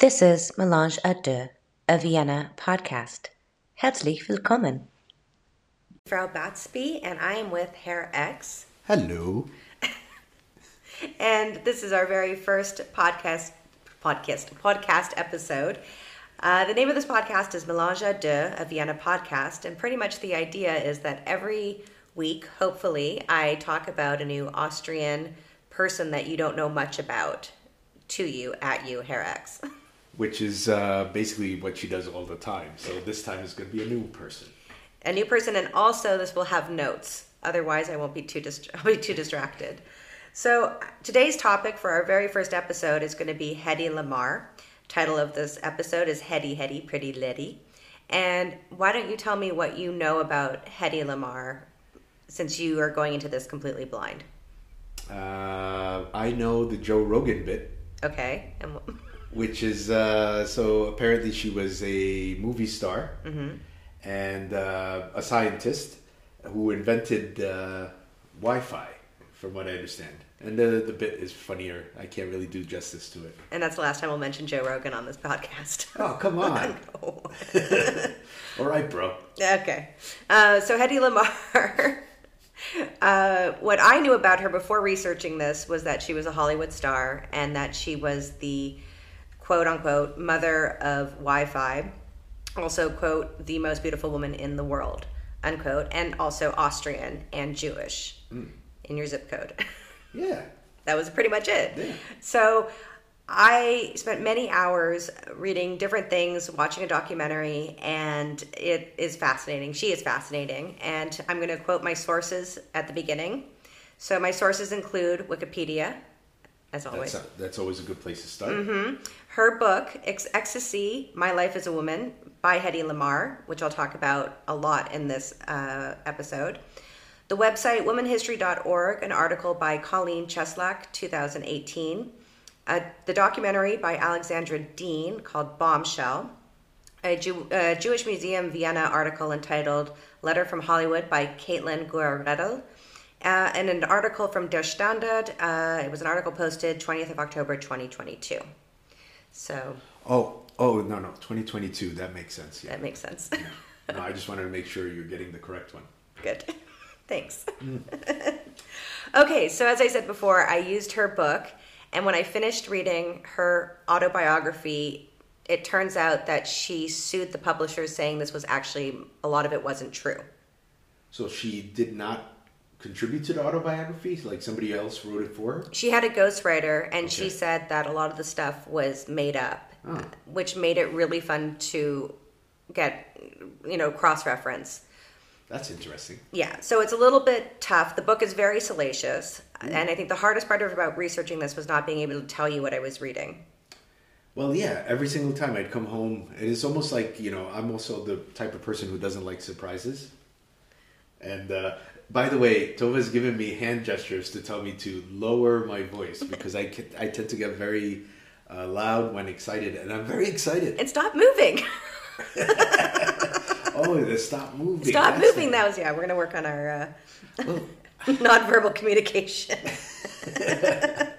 This is Melange à deux, a Vienna podcast. Herzlich willkommen. Frau Batsby, and I am with Herr X. Hello. and this is our very first podcast, podcast, podcast episode. Uh, the name of this podcast is Melange à deux, a Vienna podcast, and pretty much the idea is that every week, hopefully, I talk about a new Austrian person that you don't know much about to you, at you, Herr X. Which is uh, basically what she does all the time. So this time is going to be a new person. A new person, and also this will have notes. Otherwise, I won't be too dist- I'll be too distracted. So today's topic for our very first episode is going to be Hedy Lamarr. Title of this episode is Hedy Hedy Pretty Ledy. And why don't you tell me what you know about Hedy Lamarr since you are going into this completely blind? Uh, I know the Joe Rogan bit. Okay. And which is uh, so apparently she was a movie star mm-hmm. and uh, a scientist who invented uh, Wi-Fi, from what I understand. And the the bit is funnier. I can't really do justice to it. And that's the last time we'll mention Joe Rogan on this podcast. Oh come on! All right, bro. Okay. Uh, so Hedy Lamarr. Uh, what I knew about her before researching this was that she was a Hollywood star and that she was the quote unquote mother of Wi Fi, also, quote, the most beautiful woman in the world, unquote, and also Austrian and Jewish mm. in your zip code. Yeah. that was pretty much it. Yeah. So I spent many hours reading different things, watching a documentary, and it is fascinating. She is fascinating. And I'm going to quote my sources at the beginning. So my sources include Wikipedia, as always. That's, a, that's always a good place to start. Mm-hmm. Her book, Ex- Ecstasy My Life as a Woman, by Hedy Lamarr, which I'll talk about a lot in this uh, episode. The website, womanhistory.org, an article by Colleen Cheslak, 2018 uh, the documentary by Alexandra Dean called Bombshell, a, Jew, a, Jewish Museum Vienna article entitled Letter from Hollywood by Caitlin Guerredel, uh, and an article from Der Standard. Uh, it was an article posted 20th of October 2022. So. Oh, oh no, no, 2022. That makes sense. Yeah. That makes sense. yeah. No, I just wanted to make sure you're getting the correct one. Good. Thanks. Mm. okay, so as I said before, I used her book and when I finished reading her autobiography, it turns out that she sued the publishers saying this was actually, a lot of it wasn't true. So she did not contribute to the autobiography? Like somebody else wrote it for her? She had a ghostwriter, and okay. she said that a lot of the stuff was made up, oh. which made it really fun to get, you know, cross reference. That's interesting. Yeah, so it's a little bit tough. The book is very salacious, mm. and I think the hardest part about researching this was not being able to tell you what I was reading. Well, yeah, every single time I'd come home, it's almost like, you know, I'm also the type of person who doesn't like surprises. And uh, by the way, Tova's given me hand gestures to tell me to lower my voice because I, I tend to get very uh, loud when excited, and I'm very excited. And stop moving. oh, the stop moving. Stop That's moving. That was yeah. We're gonna work on our uh, well, nonverbal communication. that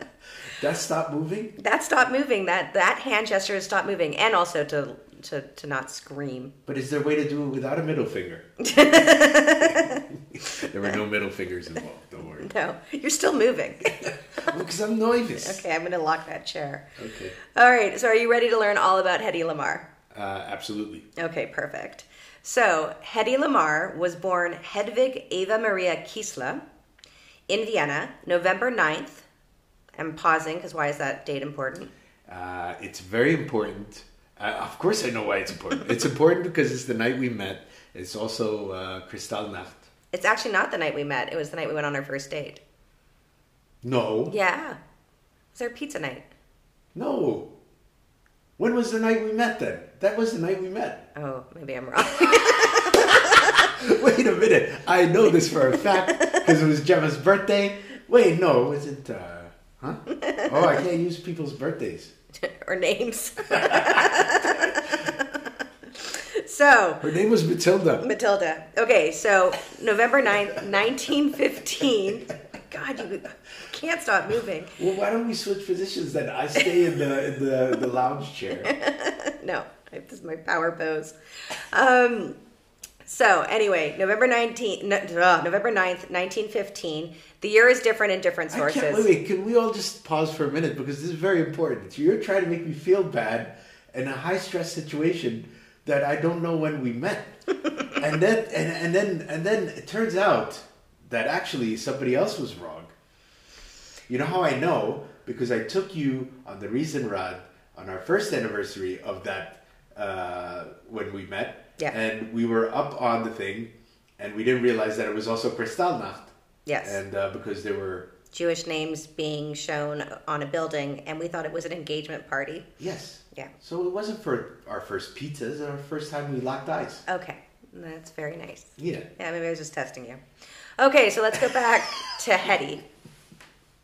stop moving. That stop moving. That that hand gesture is stop moving, and also to to to not scream. But is there a way to do it without a middle finger? there were no middle fingers involved. Don't worry. No, you're still moving. Because I'm nervous. Okay, I'm gonna lock that chair. Okay. All right. So, are you ready to learn all about Hedy Lamarr? Uh, absolutely. Okay, perfect. So, Hedy Lamarr was born Hedwig Eva Maria Kiesler in Vienna, November 9th. I'm pausing because why is that date important? Uh, it's very important. Uh, of course, I know why it's important. it's important because it's the night we met. It's also uh, Kristallnacht. It's actually not the night we met. It was the night we went on our first date. No. Yeah. It was our pizza night. No. When was the night we met then? That was the night we met. Oh, maybe I'm wrong. Wait a minute. I know this for a fact because it was Gemma's birthday. Wait, no, was it? Uh, huh? Oh, I can't use people's birthdays or names. so her name was Matilda. Matilda. Okay, so November 9th, 1915. God, you can't stop moving. Well, why don't we switch positions then? I stay in the in the, the lounge chair. no, this is my power pose. Um, so anyway, November 19th, no, uh, November 9th, 1915. The year is different in different I sources. can't, wait, wait, can we all just pause for a minute because this is very important. You're trying to make me feel bad in a high stress situation that I don't know when we met, and then and, and then and then it turns out that actually somebody else was wrong. You know how I know because I took you on the Riesenrad on our first anniversary of that uh, when we met, Yeah. and we were up on the thing, and we didn't realize that it was also Kristallnacht. Yes. and uh, because there were Jewish names being shown on a building, and we thought it was an engagement party. Yes. Yeah. So it wasn't for our first pizzas, or our first time we locked eyes. Okay, that's very nice. Yeah. Yeah, maybe I was just testing you. Okay, so let's go back to Hedy.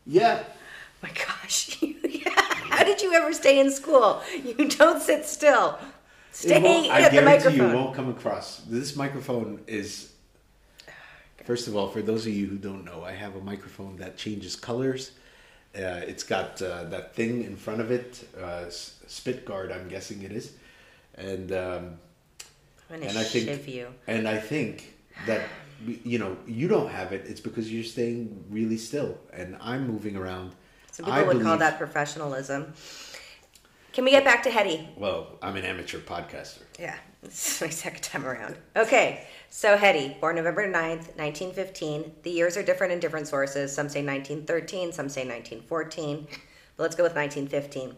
Yeah. My gosh, how did you ever stay in school? You don't sit still. Stay won't- I at the guarantee you, it won't come across. This microphone is. First of all, for those of you who don't know, I have a microphone that changes colors. Uh, it's got uh, that thing in front of it, uh, spit guard. I'm guessing it is, and um, I'm gonna and I think you. and I think that you know you don't have it. It's because you're staying really still, and I'm moving around. Some people I would call that professionalism. Can we get back to Hedy? Well, I'm an amateur podcaster. Yeah, this is my second time around. Okay, so Hedy, born November 9th, 1915. The years are different in different sources. Some say 1913, some say 1914. But let's go with 1915.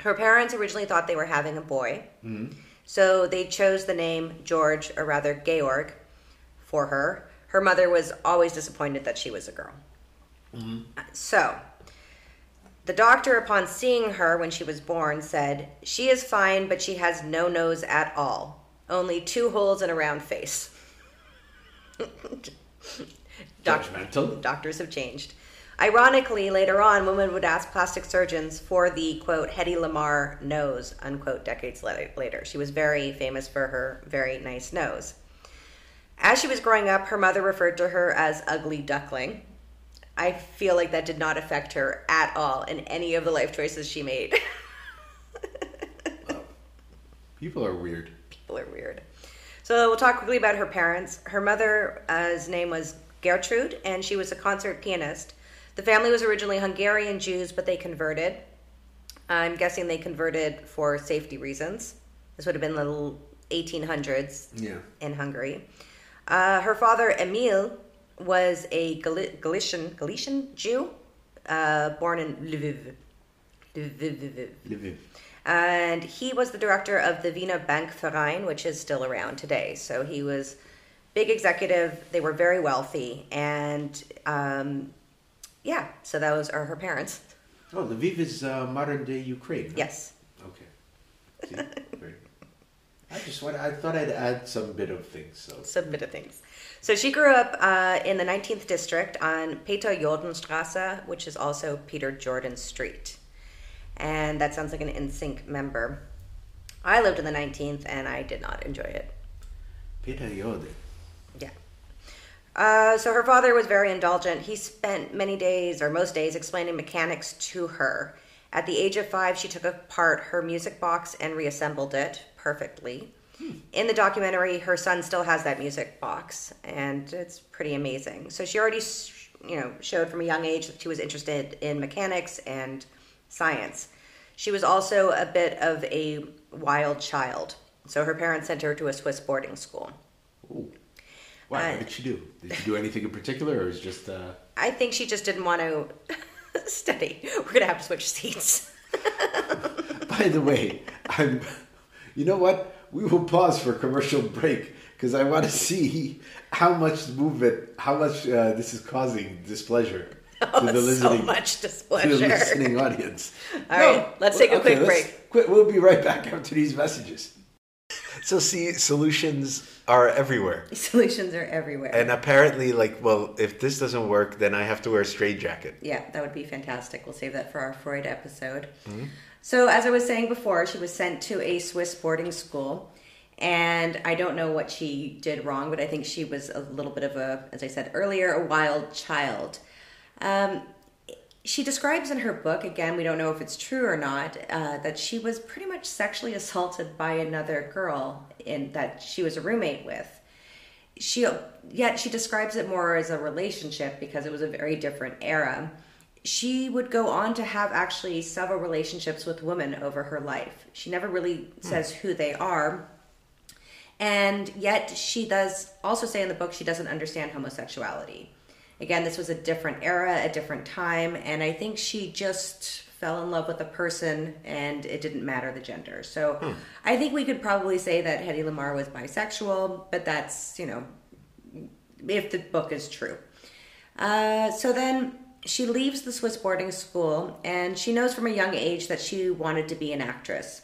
Her parents originally thought they were having a boy, mm-hmm. so they chose the name George, or rather Georg, for her. Her mother was always disappointed that she was a girl. Mm-hmm. So, the doctor, upon seeing her when she was born, said, She is fine, but she has no nose at all. Only two holes and a round face. Doc- doctors have changed. Ironically, later on, women would ask plastic surgeons for the quote Hedy Lamarr nose unquote decades later. She was very famous for her very nice nose. As she was growing up, her mother referred to her as ugly duckling. I feel like that did not affect her at all in any of the life choices she made. People are weird. People are weird. So we'll talk quickly about her parents. Her mother's name was Gertrude, and she was a concert pianist. The family was originally Hungarian Jews, but they converted. I'm guessing they converted for safety reasons. This would have been the 1800s Yeah. in Hungary. Uh, her father, Emil, was a Gal- Galician Galician Jew, uh, born in Lviv. Lviv. Lviv. And he was the director of the Wiener Bankverein, which is still around today. So he was big executive. They were very wealthy, and um, yeah. So those are her parents. Oh, Lviv is uh, modern day Ukraine. Yes. Okay. See? I just want. I thought I'd add some bit of things. So Some bit of things. So she grew up uh, in the 19th district on Peter Jordanstrasse, which is also Peter Jordan Street. And that sounds like an NSYNC member. I lived in the 19th and I did not enjoy it. Peter Jordan. Yeah. Uh, so her father was very indulgent. He spent many days, or most days, explaining mechanics to her. At the age of five, she took apart her music box and reassembled it perfectly. In the documentary, her son still has that music box, and it's pretty amazing. So she already, you know, showed from a young age that she was interested in mechanics and science. She was also a bit of a wild child. So her parents sent her to a Swiss boarding school. Ooh. Wow. Uh, what did she do? Did she do anything in particular, or is just? Uh... I think she just didn't want to study. We're gonna have to switch seats. By the way, I'm. You know what? We will pause for a commercial break because I want to see how much movement, how much uh, this is causing displeasure to the Oh, so listening, much to the displeasure. listening audience. All right, let's take a quick break. quit- We'll be right back after these messages. So, see, solutions are everywhere. Solutions are everywhere. And apparently, like, well, if this doesn't work, then I have to wear a straight jacket. yeah, that would be fantastic. We'll save that for our Freud episode. Mm-hmm. So, as I was saying before, she was sent to a Swiss boarding school. And I don't know what she did wrong, but I think she was a little bit of a, as I said earlier, a wild child. Um, she describes in her book, again, we don't know if it's true or not, uh, that she was pretty much sexually assaulted by another girl in that she was a roommate with. She yet she describes it more as a relationship because it was a very different era. She would go on to have actually several relationships with women over her life. She never really says who they are, and yet she does also say in the book she doesn't understand homosexuality. Again, this was a different era, a different time, and I think she just fell in love with a person and it didn't matter the gender. So Hmm. I think we could probably say that Hedy Lamarr was bisexual, but that's, you know, if the book is true. Uh, so then she leaves the Swiss boarding school and she knows from a young age that she wanted to be an actress.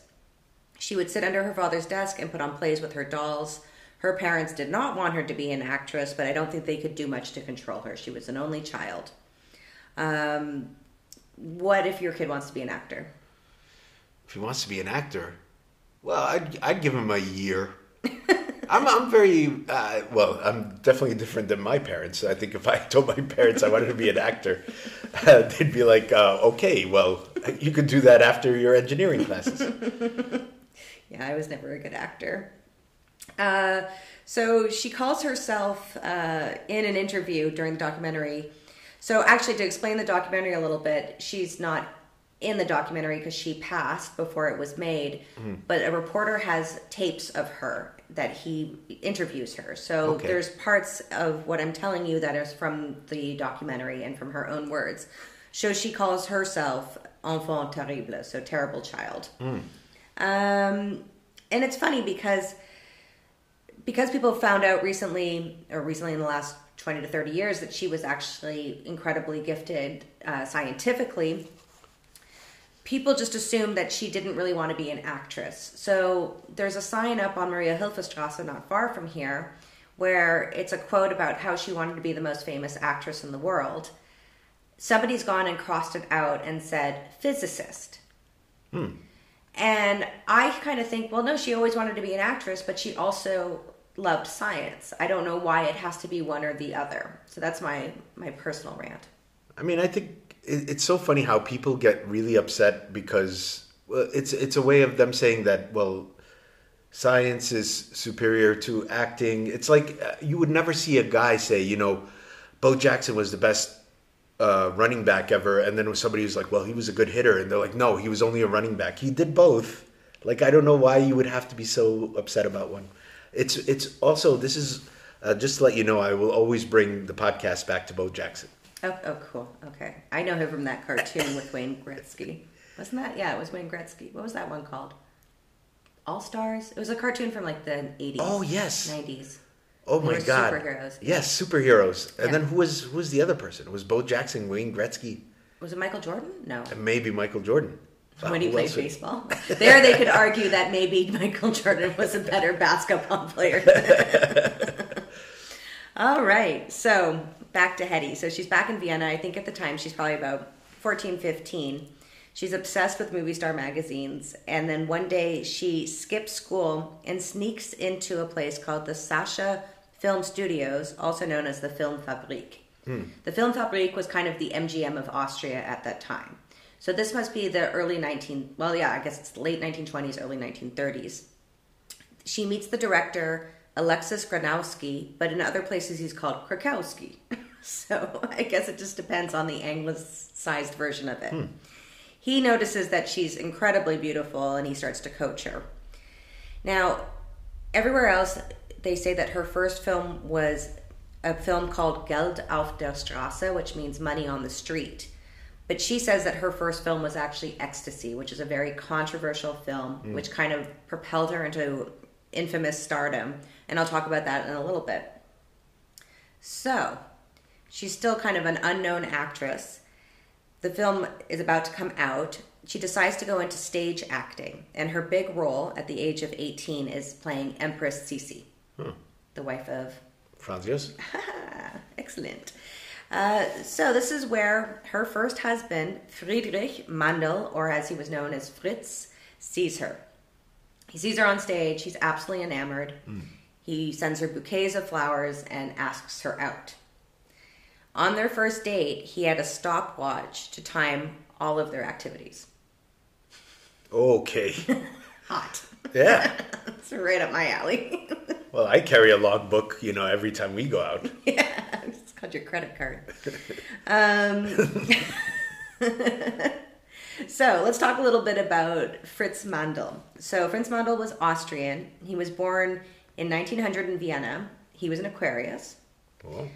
She would sit under her father's desk and put on plays with her dolls. Her parents did not want her to be an actress, but I don't think they could do much to control her. She was an only child. Um, what if your kid wants to be an actor? If he wants to be an actor, well, I'd, I'd give him a year. I'm, I'm very, uh, well, I'm definitely different than my parents. I think if I told my parents I wanted to be an actor, uh, they'd be like, uh, okay, well, you could do that after your engineering classes. Yeah, I was never a good actor. Uh, so she calls herself uh, in an interview during the documentary. So, actually, to explain the documentary a little bit, she's not in the documentary because she passed before it was made, but a reporter has tapes of her that he interviews her. So, Okay. there's parts of what I'm telling you that is from the documentary and from her own words. So, she calls herself enfant terrible, so terrible child. Um, and it's funny because because people found out recently, or recently in the last 20 to 30 years, that she was actually incredibly gifted uh, scientifically, people just assumed that she didn't really want to be an actress. So there's a sign up on Mariahilferstrasse, not far from here, where it's a quote about how she wanted to be the most famous actress in the world. Somebody's gone and crossed it out and said physicist. Hmm. And I kind of think, well, no, she always wanted to be an actress, but she also loved science. I don't know why it has to be one or the other. So that's my my personal rant. I mean, I think it, it's so funny how people get really upset because well, it's it's a way of them saying that well, science is superior to acting. It's like uh, you would never see a guy say, you know, Bo Jackson was the best uh, running back ever, and then somebody was like, well, he was a good hitter, and they're like, no, he was only a running back. He did both. Like I don't know why you would have to be so upset about one. It's it's also this is uh, just to let you know I will always bring the podcast back to Bo Jackson. Oh, oh, cool. Okay, I know him from that cartoon with Wayne Gretzky. Wasn't that? Yeah, it was Wayne Gretzky. What was that one called? All Stars. It was a cartoon from like the eighties. Oh, yes. nineties. Oh my god! superheroes. Yes, superheroes. And Yeah. then who was who was the other person? It was Bo Jackson, Wayne Gretzky, Was it Michael Jordan? No. and maybe Michael Jordan. Wow, when he played would- baseball. there, they could argue that maybe Michael Jordan was a better basketball player. All right, so back to Hedy. So she's back in Vienna. I think at the time she's probably about 14, 15. She's obsessed with movie star magazines. And then one day she skips school and sneaks into a place called the Sascha Film Studios, also known as the Film Fabrik. Hmm. The Film Fabrik was kind of the MGM of Austria at that time. So this must be the early 19, well, yeah, I guess it's late 1920s, early 1930s. She meets the director, Alexis Granowski, but in other places he's called Krakowski. so I guess it just depends on the anglicized version of it. Hmm. He notices that she's incredibly beautiful and he starts to coach her. Now, everywhere else, they say that her first film was a film called Geld auf der Straße, which means money on the street. But she says that her first film was actually Ecstasy, which is a very controversial film, hmm. which kind of propelled her into infamous stardom. And I'll talk about that in a little bit. So, she's still kind of an unknown actress. The film is about to come out. She decides to go into stage acting, and her big role at the age of 18 is playing Empress Sisi, the wife of Franz Josef. Excellent. Uh, so this is where her first husband, Friedrich Mandl, or as he was known as Fritz, sees her. He sees her on stage. He's absolutely enamored. He sends her bouquets of flowers and asks her out. On their first date, he had a stopwatch to time all of their activities. Okay. Hot. Yeah. It's right up my alley. Well, I carry a logbook, you know, every time we go out. yeah, it's called your credit card. Um, so let's talk a little bit about Fritz Mandl. So Fritz Mandl was Austrian. He was born in 1900 in Vienna. He was an Aquarius. Oh.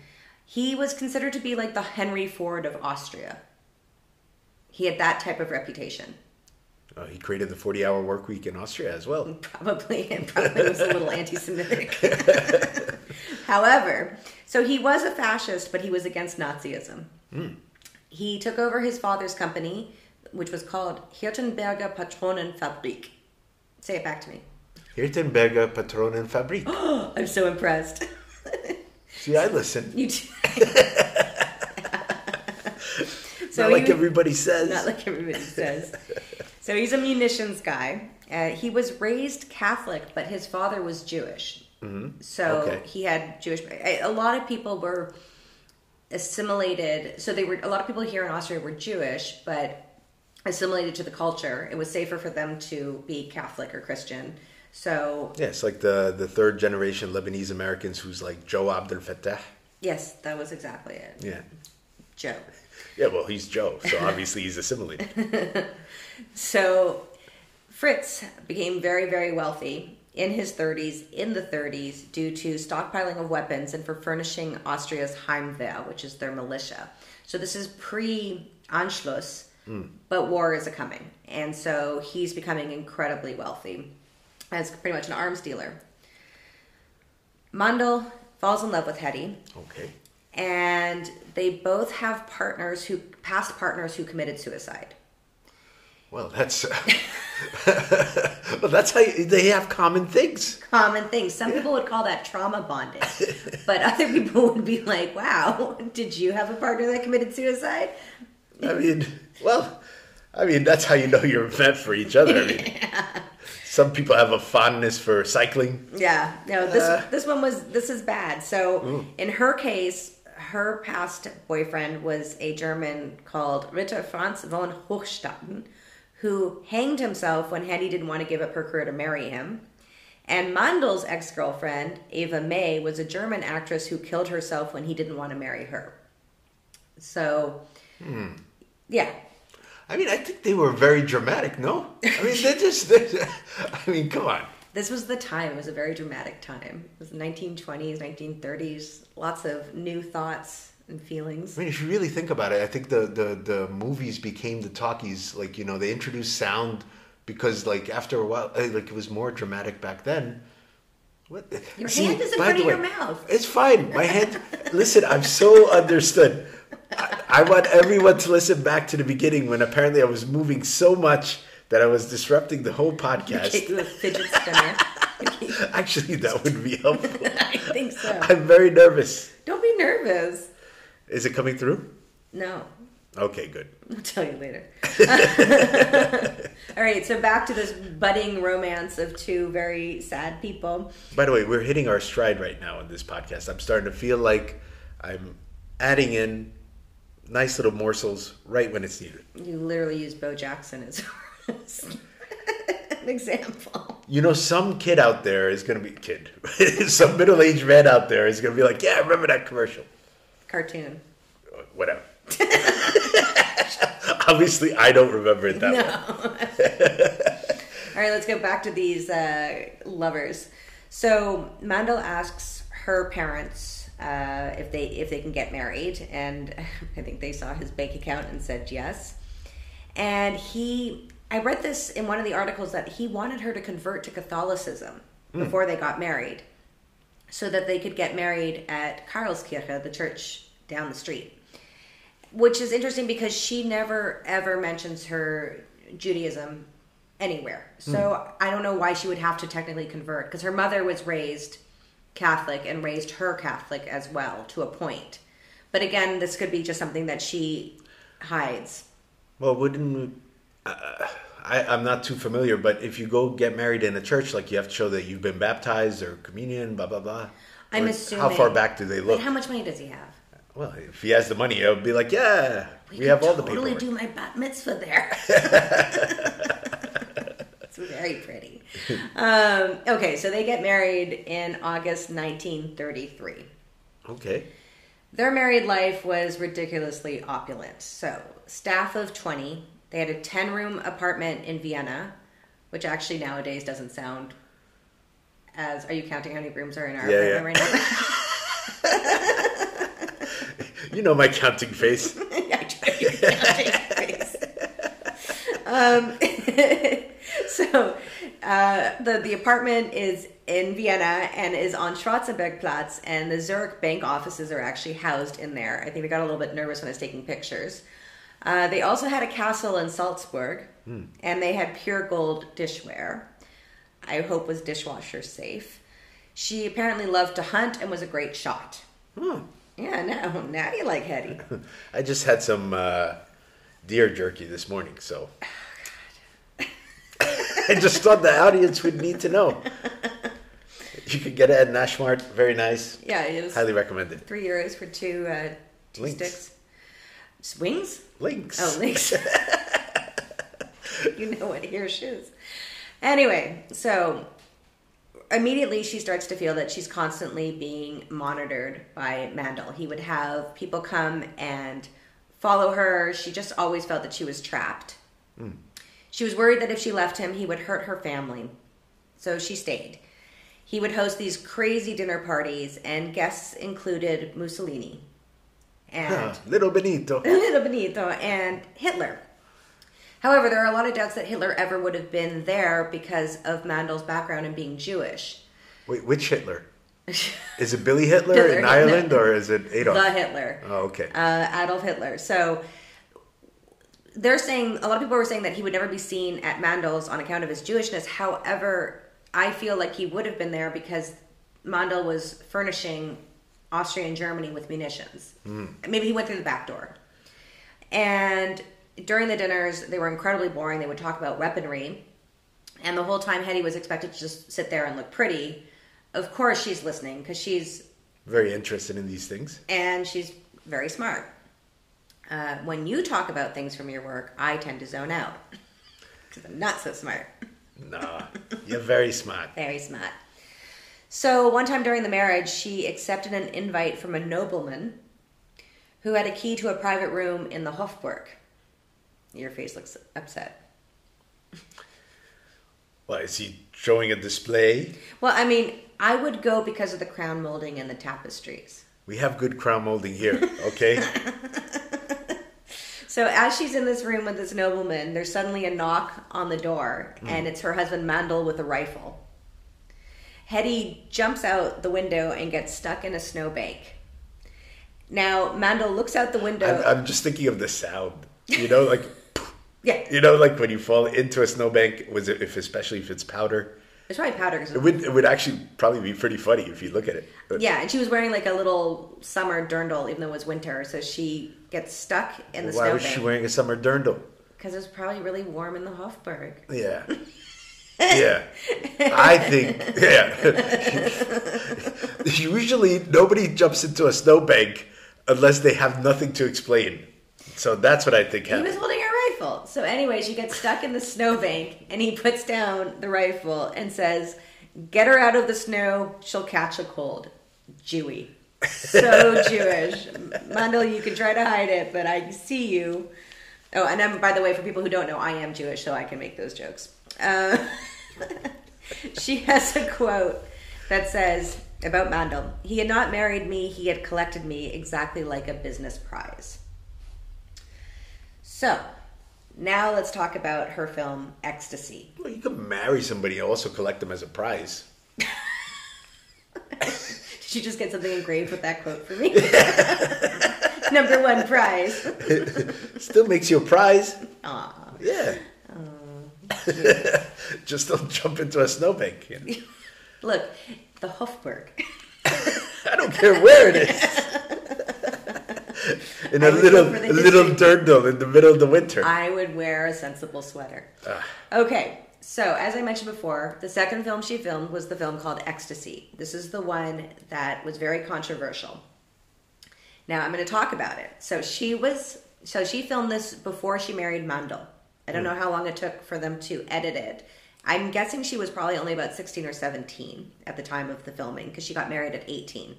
He was considered to be like the Henry Ford of Austria. He had that type of reputation. Uh, he created the 40 hour work week in Austria as well. Probably, and probably was a little anti-Semitic. However, so he was a fascist, but he was against Nazism. He took over his father's company, which was called Hirtenberger Patronenfabrik. Say it back to me. Hirtenberger Patronenfabrik. I'm so impressed. See, I listen. You too. Not like he- everybody says. Not like everybody says. So he's a munitions guy. Uh, he was raised Catholic, but his father was Jewish. Mm-hmm. So Okay. he had Jewish. A a lot of people were assimilated. So they were. A lot of people here in Austria were Jewish, but assimilated to the culture. It was safer for them to be Catholic or Christian. So yeah, it's like the, the third generation Lebanese Americans who's like Joe Abdel Fattah. yes, that was exactly it. Yeah. Joe. Yeah, well, he's Joe, so obviously he's assimilated. So Fritz became very, very wealthy in his 30s, in the 30s, due to stockpiling of weapons and for furnishing Austria's Heimwehr, which is their militia. So this is pre Anschluss, hmm. but war is a coming. And so he's becoming incredibly wealthy as pretty much an arms dealer. Mandl falls in love with Hedy Okay. and they both have partners who past partners who committed suicide. Well, that's well, that's how you, they have common things. common things. Some people would call that trauma bonding, but other people would be like, "Wow, did you have a partner that committed suicide?" I mean, well, I mean that's how you know you're meant for each other. I mean, some people have a fondness for cycling. Yeah, no. This Uh. this one was this is bad. So in her case, her past boyfriend was a German called Ritter Franz von Hochstatten, who hanged himself when Hedy didn't want to give up her career to marry him. And Mandl's ex girlfriend, Eva May, was a German actress who killed herself when he didn't want to marry her. So, yeah, I mean, I think they were very dramatic. No, I mean they just. They, I mean, come on. This was the time. It was a very dramatic time. It was the 1920s, 1930s. Lots of new thoughts and feelings. I mean, if you really think about it, I think the, the, the movies became the talkies. Like, you know, they introduced sound because, like, after a while, eh, like, it was more dramatic back then. What? Your hand is in front of way, your mouth. It's fine. My hand. listen, I'm so understood. I, I want everyone to listen back to the beginning when apparently I was moving so much that I was disrupting the whole podcast. you a fidget spinner. Actually, that would be helpful. I think so. I'm very nervous. Don't be nervous. Is it coming through? No, Okay, good. I'll tell you later. All right, so back to this budding romance of two very sad people. By the way, we're hitting our stride right now in this podcast. I'm starting to feel like I'm adding in nice little morsels right when it's needed. You literally use Bo Jackson as an example. You know, some kid out there is going to be kid. some middle-aged man out there is going to be like, "Yeah, I remember that commercial." Cartoon. Whatever. Obviously, I don't remember it that well. All right, let's go back to these uh, lovers. So Mandl asks her parents uh, if they if they can get married, and I think they saw his bank account and said yes. And he, I read this in one of the articles that he wanted her to convert to Catholicism before they got married, so that they could get married at Karlskirche, the church down the street which is interesting because she never ever mentions her Judaism anywhere. So I don't know why she would have to technically convert because her mother was raised Catholic and raised her Catholic as well to a point. But again, this could be just something that she hides. Well, wouldn't uh, I? I'm not too familiar, but if you go get married in a church, like you have to show that you've been baptized or communion, blah blah blah. I'm Or assuming. How far back do they look? how much money does he have? Well, if he has the money, I would be like, yeah, we, have could all the paperwork. totally do my bat mitzvah there. it's very pretty. Um, okay, so they get married in August 1933. Okay. Their married life was ridiculously opulent. So, staff of 20. They had a 10 room apartment in Vienna, which actually nowadays doesn't sound as. Are you counting how many rooms are in our Yeah, apartment right now? You know my counting face. I try to be counting face. Um, so uh, the the apartment is in Vienna and is on Schwarzenbergplatz, and the Zurich bank offices are actually housed in there. I think they got a little bit nervous when I was taking pictures. Uh, they also had a castle in Salzburg, and they had pure gold dishware. I hope was dishwasher safe. She apparently loved to hunt and was a great shot. Hmm. Yeah, now now you like Hedy. I just had some uh, deer jerky this morning, so. I just thought the audience would need to know. You could get it at Naschmarkt. Very nice. Yeah, it was Highly recommended. three euros for two uh, two Links. sticks. Swings? Links. Oh, links. you know what here shoes. Anyway, so immediately she starts to feel that she's constantly being monitored by Mandl. He would have people come and follow her. She just always felt that she was trapped. Hmm. She was worried that if she left him, he would hurt her family. So she stayed. He would host these crazy dinner parties, and guests included Mussolini and Huh, Little Benito. Little Benito and Hitler. However, there are a lot of doubts that Hitler ever would have been there because of Mandl's background and being Jewish. Wait, which Hitler? Is it Billy Hitler, Hitler, in. Ireland or is it Adolf? The Hitler. Oh, okay. uh, Adolf Hitler. So they're saying a lot of people were saying that he would never be seen at Mandl's on account of his Jewishness. However, I feel like he would have been there because Mandl was furnishing Austria and Germany with munitions. Maybe he went through the back door. And during the dinners, they were incredibly boring. They would talk about weaponry. And the whole time, Hedy was expected to just sit there and look pretty. Of course, she's listening because she's Very interested in these things. and she's very smart. Uh, when you talk about things from your work, I tend to zone out because I'm not so smart. no, you're very smart. Very smart. So one time during the marriage, she accepted an invite from a nobleman who had a key to a private room in the Hofburg. Your face looks upset. What is he showing a display? Well, I mean, I would go because of the crown molding and the tapestries. We have good crown molding here, okay? So as she's in this room with this nobleman, there's suddenly a knock on the door, hmm. and it's her husband Mandl with a rifle. Hedy jumps out the window and gets stuck in a snowbank. Now Mandl looks out the window. I'm, I'm just thinking of the sound. You know, like yeah, you know, like when you fall into a snowbank, was it if especially if it's powder? It's probably powder. It would it would actually probably be pretty funny if you look at it. But yeah, and she was wearing like a little summer dirndl, even though it was winter. So she gets stuck in the snow. why was she wearing a summer dirndl? because it was probably really warm in the Hofburg. Yeah. Yeah, I think yeah. Usually, nobody jumps into a snowbank unless they have nothing to explain. So that's what I think He was holding rifle. So anyway, she gets stuck in the snowbank, and he puts down the rifle and says, "Get her out of the snow. She'll catch a cold." Jewy, so Jewish. Mandl, you can try to hide it, but I see you. Oh, and I'm, by the way, for people who don't know, I am Jewish, so I can make those jokes. Uh, she has a quote that says about Mandl: "He had not married me; he had collected me exactly like a business prize." So, now let's talk about her film Ecstasy. Well, you could marry somebody and also collect them as a prize. Did you just get something engraved with that quote for me? Number one prize. Still makes you a prize. Aw. Yeah. Oh. Just don't jump into a snowbank. you know. Look, the Hofburg. I don't care where it is. In a little, go for the a little dirndl in the middle of the winter. I would wear a sensible sweater. Ah. Okay, so as I mentioned before, the second film she filmed was the film called Ecstasy. This is the one that was very controversial. Now I'm going to talk about it. So she was, so she filmed this before she married Mandl. I don't know how long it took for them to edit it. I'm guessing she was probably only about 16 or 17 at the time of the filming because she got married at 18.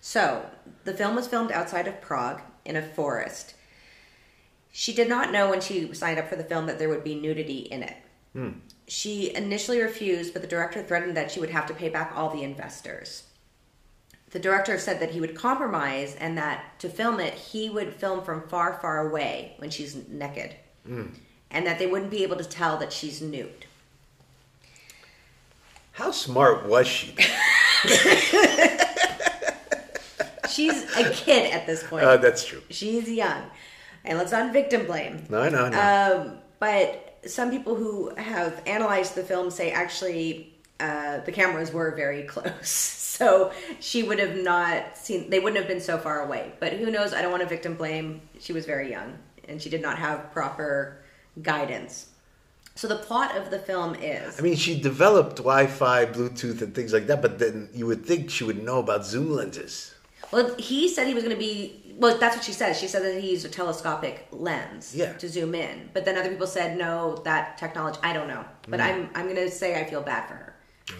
So the film was filmed outside of Prague in a forest. She did not know when she signed up for the film that there would be nudity in it. Hmm. She initially refused, but the director threatened that she would have to pay back all the investors. The director said that he would compromise and that to film it, he would film from far, far away when she's naked. Hmm. And that they wouldn't be able to tell that she's nude. How smart was she? She's a kid at this point. Uh, that's true. She's young. And let's not victim blame. No, no, no. Um, but some people who have analyzed the film say actually uh, the cameras were very close. So she would have not seen, they wouldn't have been so far away. But who knows? I don't want to victim blame. She was very young and she did not have proper guidance. So the plot of the film is I mean, she developed Wi-Fi, Bluetooth, and things like that. But then you would think she would know about zoom lenses. Well, he said he was going to be. Well, that's what she said. She said that he used a telescopic lens Yeah. to zoom in. But then other people said no, that technology. I don't know. But Mm. I'm I'm going to say I feel bad for her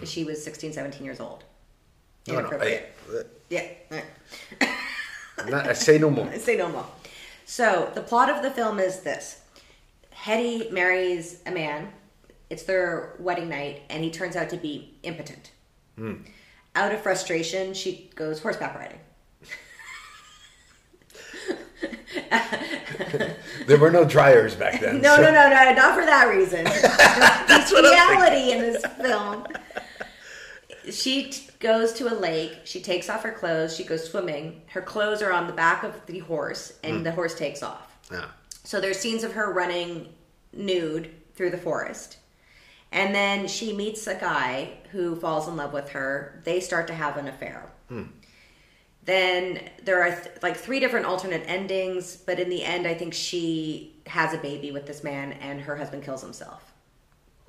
she was 16, 17 years old. No, no, Inappropriate. I, Yeah. right. I'm not, I say no more. I say no more. So the plot of the film is this: Hedy marries a man. It's their wedding night, and he turns out to be impotent. Hmm. Out of frustration, she goes horseback riding. There were no dryers back then. No, so- no, no, no, not for that reason. That's reality in this film. She t- goes to a lake. She takes off her clothes. She goes swimming. Her clothes are on the back of the horse, and Hmm. the horse takes off. Yeah. So there's scenes of her running nude through the forest. And then she meets a guy who falls in love with her. They start to have an affair. Then there are th- like three different alternate endings, but in the end, I think she has a baby with this man and her husband kills himself.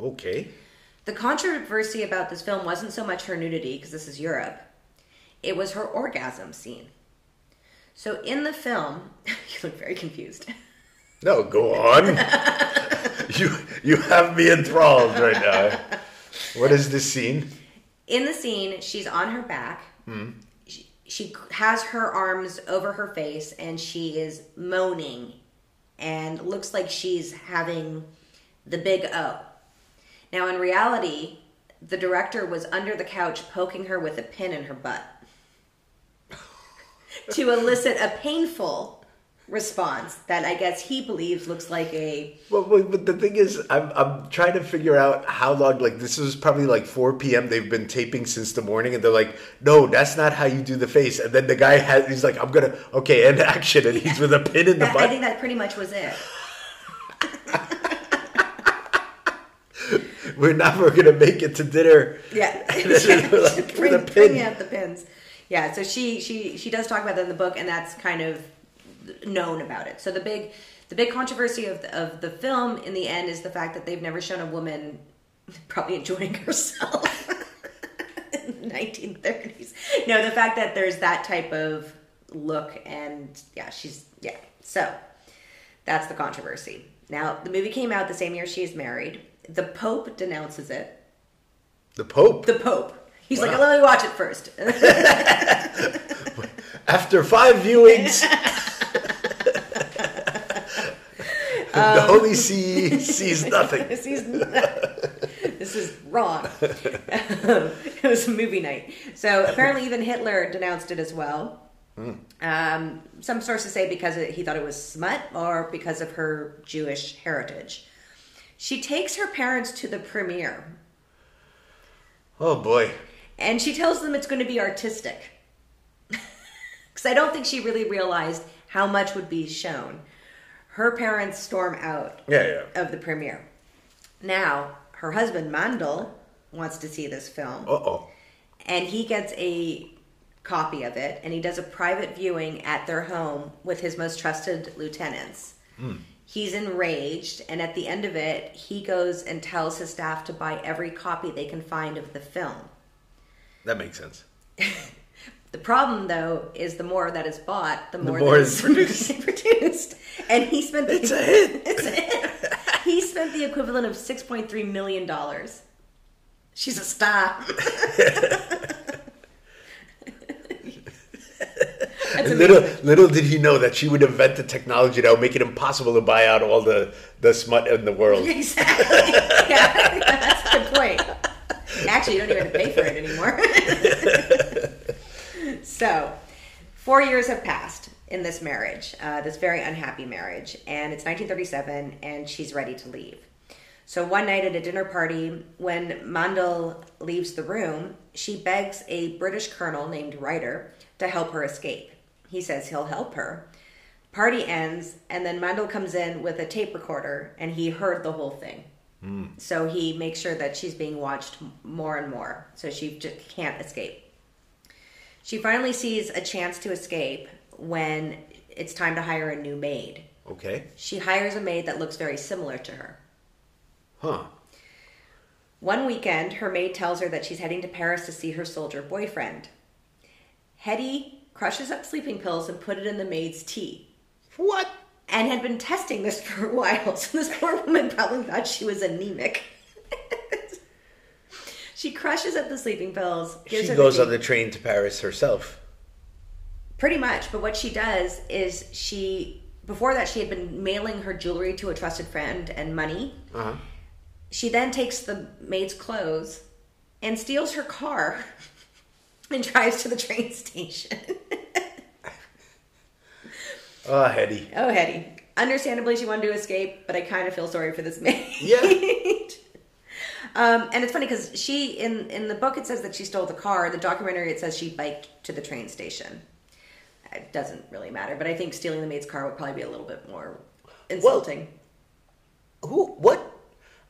Okay. The controversy about this film wasn't so much her nudity, because this is Europe, it was her orgasm scene. So in the film, you look very confused. No, go on. you you have me enthralled right now. What is this scene? in the scene, she's on her back. She, she has her arms over her face and she is moaning and looks like she's having the big O. Now, in reality, the director was under the couch poking her with a pin in her butt to elicit a painful response that I guess he believes looks like a Well, but, the thing is, I'm I'm trying to figure out how long. Like this was probably like 4 p.m. They've been taping since the morning, and they're like, "No, that's not how you do the face." And then the guy has, he's like, "I'm gonna okay, end action," and he's with a pin in the butt. I think that pretty much was it. We're never gonna make it to dinner. Yeah, Like, bring, bring out the pins. Yeah, so she she she does talk about that in the book, and that's kind of known about it. So the big the big controversy of the, of the film in the end is the fact that they've never shown a woman probably enjoying herself in the 1930s. No, the fact that there's that type of look, and yeah, she's yeah. So that's the controversy. Now the movie came out the same year she is married. The Pope denounces it. The Pope. The Pope. He's like, let me watch it first. After five viewings, Um, the Holy See sees nothing. this is this is wrong. it was a movie night. So apparently, even Hitler denounced it as well. Um, some sources say because it, he thought it was smut, or because of her Jewish heritage. She takes her parents to the premiere, Oh boy. and she tells them it's going to be artistic. Because I don't think she really realized how much would be shown. Her parents storm out Yeah, yeah. of the premiere. Now, her husband Mandl wants to see this film, Uh oh. and he gets a copy of it, and he does a private viewing at their home with his most trusted lieutenants. He's enraged, and at the end of it, he goes and tells his staff to buy every copy they can find of the film. That makes sense. The problem, though, is the more that is bought, the more, more that is produced. produced. And he spent the, It's a hit. It's a hit. He spent the equivalent of six point three million dollars. She's a star. Little little did he know that she would invent the technology that would make it impossible to buy out all the the smut in the world. Exactly. Yeah, that's a good point. Actually, you don't even have to pay for it anymore. So, four years have passed in this marriage, uh, this very unhappy marriage, and it's 1937, and she's ready to leave. So, one night at a dinner party, when Mandl leaves the room, she begs a British colonel named Ryder to help her escape. He says he'll help her. Party ends, and then Mandl comes in with a tape recorder, and he heard the whole thing. So he makes sure that she's being watched more and more, so she just can't escape. She finally sees a chance to escape when it's time to hire a new maid. Okay. She hires a maid that looks very similar to her. Huh. One weekend, her maid tells her that she's heading to Paris to see her soldier boyfriend. Hedy crushes up sleeping pills and put it in the maid's tea. What? and had been testing this for a while. So this poor woman probably thought she was anemic. She crushes up the sleeping pills. gives She goes the on the train to Paris herself. pretty much. But what she does is she before that she had been mailing her jewelry to a trusted friend and money. Uh-huh. She then takes the maid's clothes and steals her car and drives to the train station. Oh, Hedy. Oh, Hedy. Understandably, she wanted to escape, but I kind of feel sorry for this maid. Yeah. um, and it's funny because she in in the book it says that she stole the car. The documentary it says she biked to the train station. It doesn't really matter, but I think stealing the maid's car would probably be a little bit more insulting. Who? What?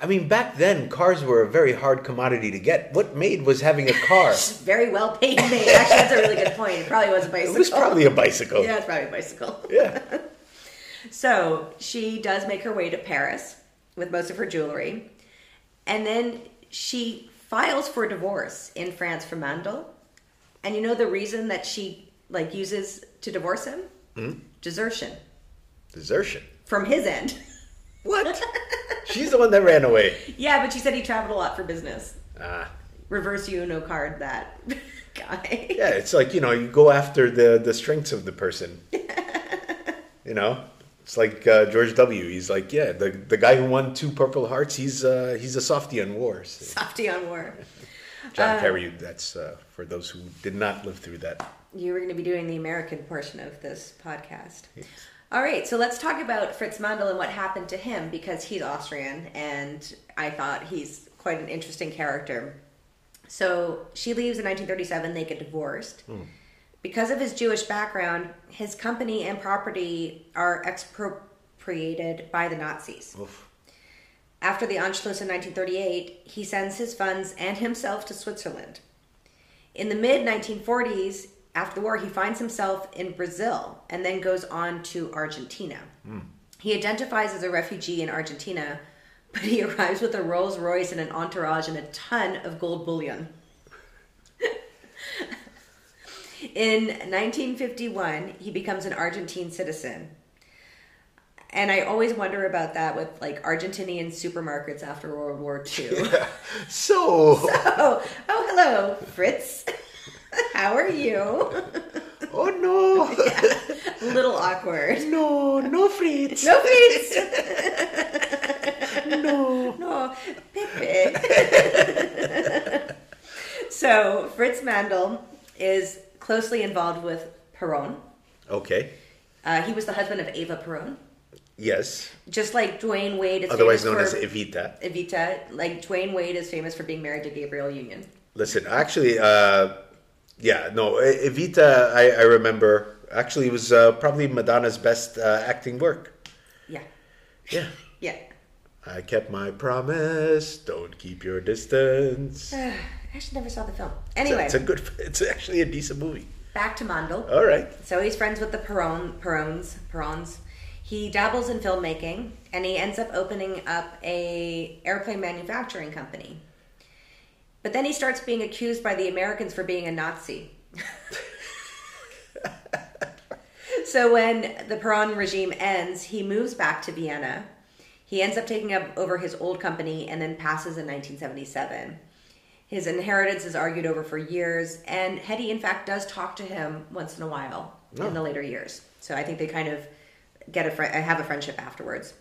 I mean, back then, cars were a very hard commodity to get. What maid was having a car? Very well paid maid. Actually, that's a really good point. It probably was a bicycle. it was probably a bicycle. yeah, it's probably a bicycle. Yeah. So she does make her way to Paris with most of her jewelry. And then she files for divorce in France from Mandl. And you know the reason that she like uses to divorce him? Hmm? Desertion. Desertion. From his end. What? She's the one that ran away. yeah, but she said he traveled a lot for business. Ah. Reverse Uno card that guy. Yeah, it's like, you know, you go after the, the strengths of the person. you know? It's like uh, George W. He's like, yeah, the, the guy who won two Purple Hearts, he's uh, he's a softie on wars. Softy on war. John Kerry, that's uh, for those who did not live through that. You were going to be doing the American portion of this podcast. All right, so let's talk about Fritz Mandl and what happened to him because he's Austrian and I thought he's quite an interesting character. So she leaves in 1937, they get divorced. Because of his Jewish background, his company and property are expropriated by the Nazis. Oof. After the Anschluss in 1938, he sends his funds and himself to Switzerland. In the mid 1940s, after the war, he finds himself in Brazil and then goes on to Argentina. Hmm. He identifies as a refugee in Argentina, but he arrives with a Rolls Royce and an entourage and a ton of gold bullion. in 1951, he becomes an Argentine citizen. And I always wonder about that with like Argentinian supermarkets after World War II. So, oh, oh, hello, Fritz. How are you? oh no, A little awkward. no, no, Fritz. No, Fritz. No. No, Pepe. so Fritz Mandl is closely involved with Perón. Okay. Uh, he was the husband of Eva Perón. Yes. Just like Dwyane Wade is Otherwise known as Evita. Evita, like Dwyane Wade is famous for being married to Gabrielle Union. Listen, actually, uh, yeah, no, Evita, I, I remember. Actually, it was uh, probably Madonna's best uh, acting work. Yeah, Yeah. yeah. I kept my promise. Don't keep your distance. I actually never saw the film. It's a- Anyway, it's a good. It's actually a decent movie. back to Mandl. All right. So he's friends with the Perron, Perons, Perons. He dabbles in filmmaking, and he ends up opening up a airplane manufacturing company. But then he starts being accused by the Americans for being a Nazi. so when the Peron regime ends, he moves back to Vienna. He ends up taking up over his old company and then passes in 1977. His inheritance is argued over for years, and Hedy, in fact, does talk to him once in a while in oh. the later years. So I think they kind of get a fri have a friendship afterwards.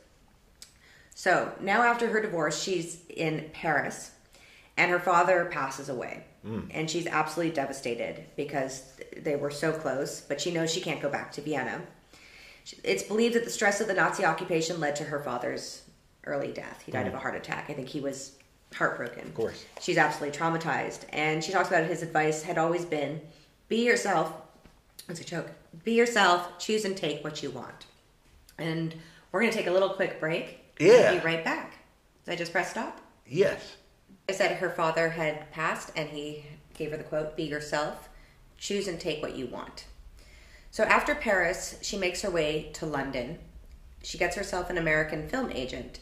So now, after her divorce, she's in Paris, and her father passes away. Hmm. And she's absolutely devastated because they were so close, but she knows she can't go back to Vienna. It's believed that the stress of the Nazi occupation led to her father's early death. He died hmm. of a heart attack. I think he was heartbroken. Of course. She's absolutely traumatized. And she talks about his advice had always been be yourself. It's a joke. Be yourself, choose and take what you want. And we're going to take a little quick break. Yeah. Be right back. Did I just press stop? Yes. I said her father had passed and he gave her the quote Be yourself, choose and take what you want. So after Paris, she makes her way to London. She gets herself an American film agent,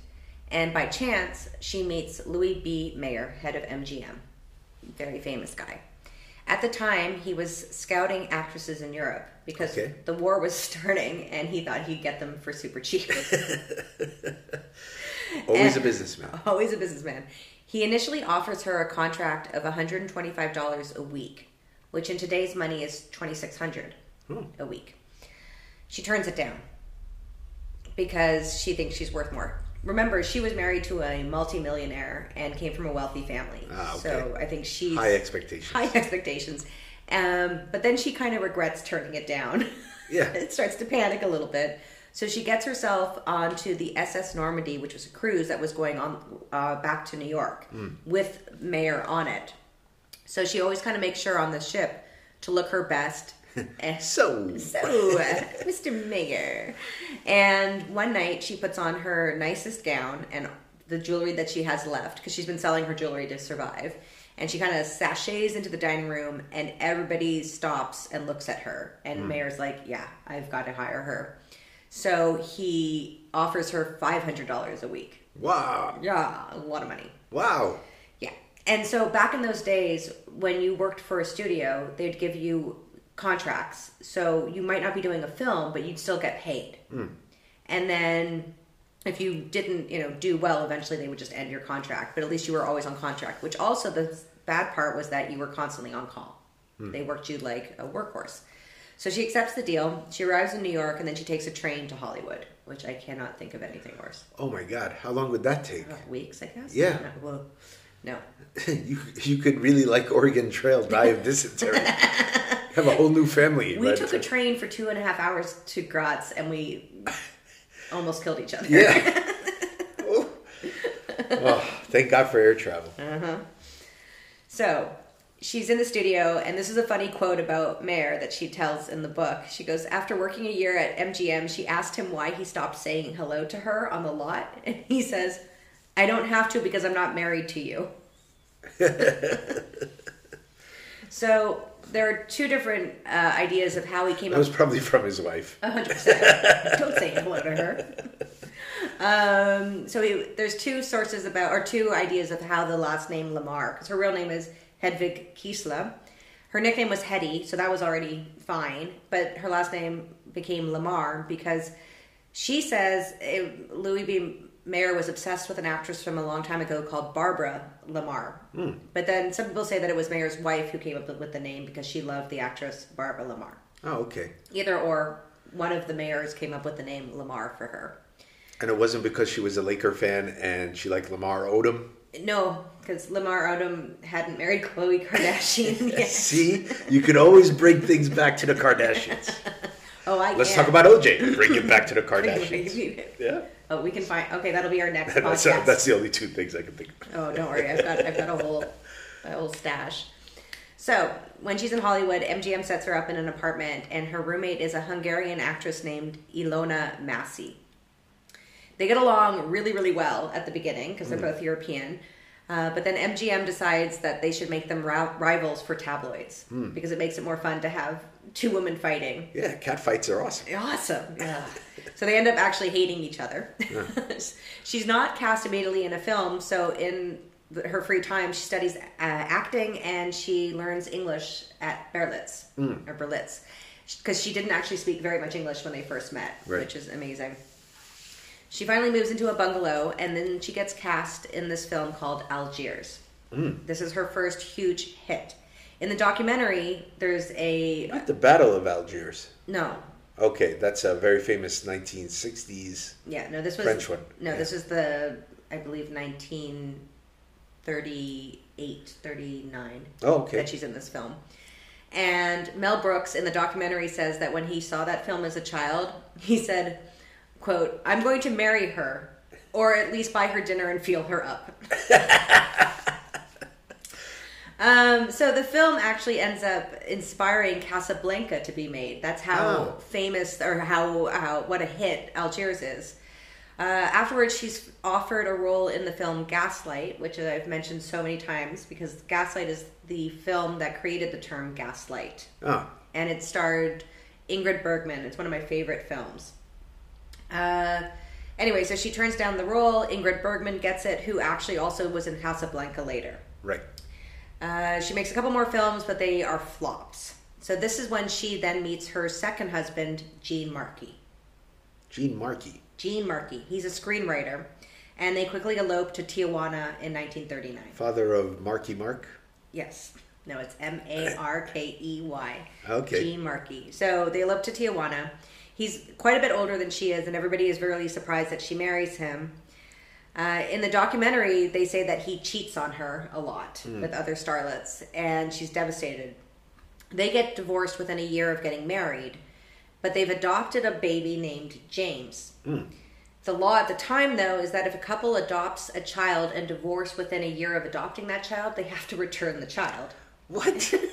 and by chance, she meets Louis B. Mayer, head of MGM. Very famous guy. At the time, he was scouting actresses in Europe because Okay. the war was starting and he thought he'd get them for super cheap. Always And- a businessman. Always a businessman. He initially offers her a contract of $125 a week, which in today's money is $2,600 hmm. a week. She turns it down because she thinks she's worth more. Remember, she was married to a multimillionaire and came from a wealthy family. Ah, okay. So I think she's High expectations. high expectations. Um, but then she kind of regrets turning it down. Yeah. it starts to panic a little bit. So she gets herself onto the SS Normandie, which was a cruise that was going on uh, back to New York with Mayer on it. So she always kind of makes sure on the ship to look her best. Eh, So, so, uh, Mr. Mayer. And one night she puts on her nicest gown and the jewelry that she has left because she's been selling her jewelry to survive. And she kind of sashays into the dining room and everybody stops and looks at her. And Mayer's like, Yeah, I've got to hire her. So he offers her $500 a week. wow. Yeah, a lot of money. Wow. Yeah. And so back in those days, when you worked for a studio, they'd give you contracts. So you might not be doing a film, but you'd still get paid. And then if you didn't, you know, do well, eventually they would just end your contract. But at least you were always on contract. Which also the bad part was that you were constantly on call. They worked you like a workhorse. So she accepts the deal. She arrives in New York, and then she takes a train to Hollywood, which I cannot think of anything worse. Oh my God. How long would that take? Uh, weeks, I guess. Yeah. No, whoa. no. you you could really like Oregon Trail die of dysentery. Have a whole new family. We took a train for two and a half hours to Graz, and we almost killed each other. Yeah. oh. Oh, thank God for air travel. Uh-huh. So she's in the studio, and this is a funny quote about Mayer that she tells in the book. She goes, After working a year at MGM, she asked him why he stopped saying hello to her on the lot. And he says, I don't have to because I'm not married to you. so there are two different uh, ideas of how he came That up was probably from his wife. hundred percent. Don't say hello to her. Um, so he, there's two sources about, or two ideas of how the last name Lamarr, because her real name is Hedwig Kiesler. Her nickname was Hedy, so that was already fine. But her last name became Lamarr because she says it, Louis B. Mayer was obsessed with an actress from a long time ago called Barbara La Marr. Hmm. But then some people say that it was Mayer's wife who came up with the name because she loved the actress Barbara La Marr Oh, okay. either or one of the Mayers came up with the name Lamarr for her. And it wasn't because she was a Laker fan and she liked Lamar Odom. No, because Lamar Odom hadn't married Khloe Kardashian yet. See, you can always bring things back to the Kardashians. Oh, I can't. Let's can. talk about OJ. Bring it back to the Kardashians. Yeah, Oh, we can find. Okay, that'll be our next that's, uh, podcast. that's the only two things I can think of. Oh, don't worry. I've got I've got a whole a whole stash. So when she's in Hollywood, MGM sets her up in an apartment, and her roommate is a Hungarian actress named Ilona Massey. They get along really, really well at the beginning because they're mm. both European. Uh, but then MGM decides that they should make them ra- rivals for tabloids because it makes it more fun to have two women fighting. Yeah, cat fights are awesome. Awesome. Yeah. so they end up actually hating each other. She's not cast immediately in a film, so in her free time, she studies uh, acting and she learns English at Berlitz or Berlitz. because she didn't actually speak very much English when they first met, Right. which is amazing. She finally moves into a bungalow, and then she gets cast in this film called Algiers. Mm. This is her first huge hit. In the documentary, there's a Not the Battle of Algiers. no, Okay, that's a very famous 1960s. yeah, no. This was French one, No, yeah. this is the I believe 1938, 39. Oh, okay. that she's in this film. And Mel Brooks in the documentary says that when he saw that film as a child, he said, quote, I'm going to marry her or at least buy her dinner and feel her up. um, so the film actually ends up inspiring Casablanca to be made. That's how Oh. famous or how, how what a hit Algiers is. Uh, afterwards, she's offered a role in the film Gaslight, which I've mentioned so many times because Gaslight is the film that created the term gaslight. Ah, And it starred Ingrid Bergman. It's one of my favorite films. Uh, anyway, so she turns down the role. Ingrid Bergman gets it, who actually also was in Casablanca later. right. Uh, she makes a couple more films, but they are flops. So this is when she then meets her second husband, Gene Markey. Gene Markey. Gene Markey. He's a screenwriter, and they quickly elope to Tijuana in 1939. Father of Marky Mark. Yes. No, it's M A R K E Y. Okay. Gene Markey. So they elope to Tijuana. He's quite a bit older than she is, and everybody is really surprised that she marries him. Uh, in the documentary, they say that he cheats on her a lot with other starlets, and she's devastated. They get divorced within a year of getting married, but they've adopted a baby named James. The law at the time, though, is that if a couple adopts a child and divorce within a year of adopting that child, they have to return the child. What?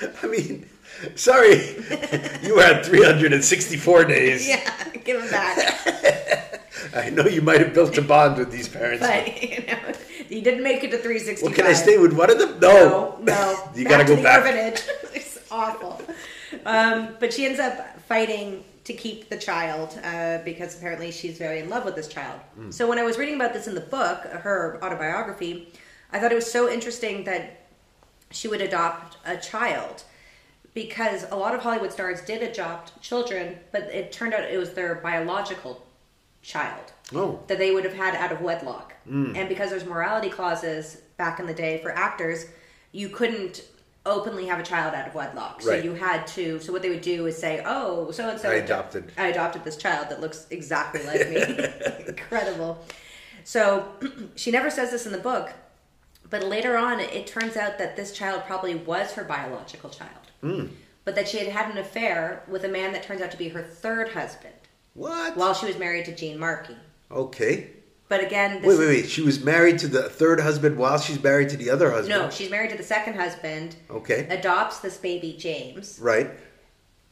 I mean, sorry. you had 364 days. Yeah, give him back. I know you might have built a bond with these parents. but you know, he didn't make it to 365. well, can I stay with one of them? No. No, no. you back gotta go the back. orphanage. it's awful. Um, but she ends up fighting to keep the child uh, because apparently she's very in love with this child. Hmm. So when I was reading about this in the book, her autobiography, I thought it was so interesting that she would adopt a child because a lot of Hollywood stars did adopt children, but it turned out it was their biological child Oh. that they would have had out of wedlock. Mm. And because there's morality clauses back in the day for actors, you couldn't openly have a child out of wedlock. So Right. you had to. So what they would do is say, "Oh, so and so I adopted. I adopted this child that looks exactly like me." Incredible. So she never says this in the book, but later on, it turns out that this child probably was her biological child, but that she had had an affair with a man that turns out to be her third husband What? while she was married to Gene Markey. okay. But again, this Wait, wait, wait. She was married to the third husband while she's married to the other husband. No, she's married to the second husband. Okay. Adopts this baby James. Right.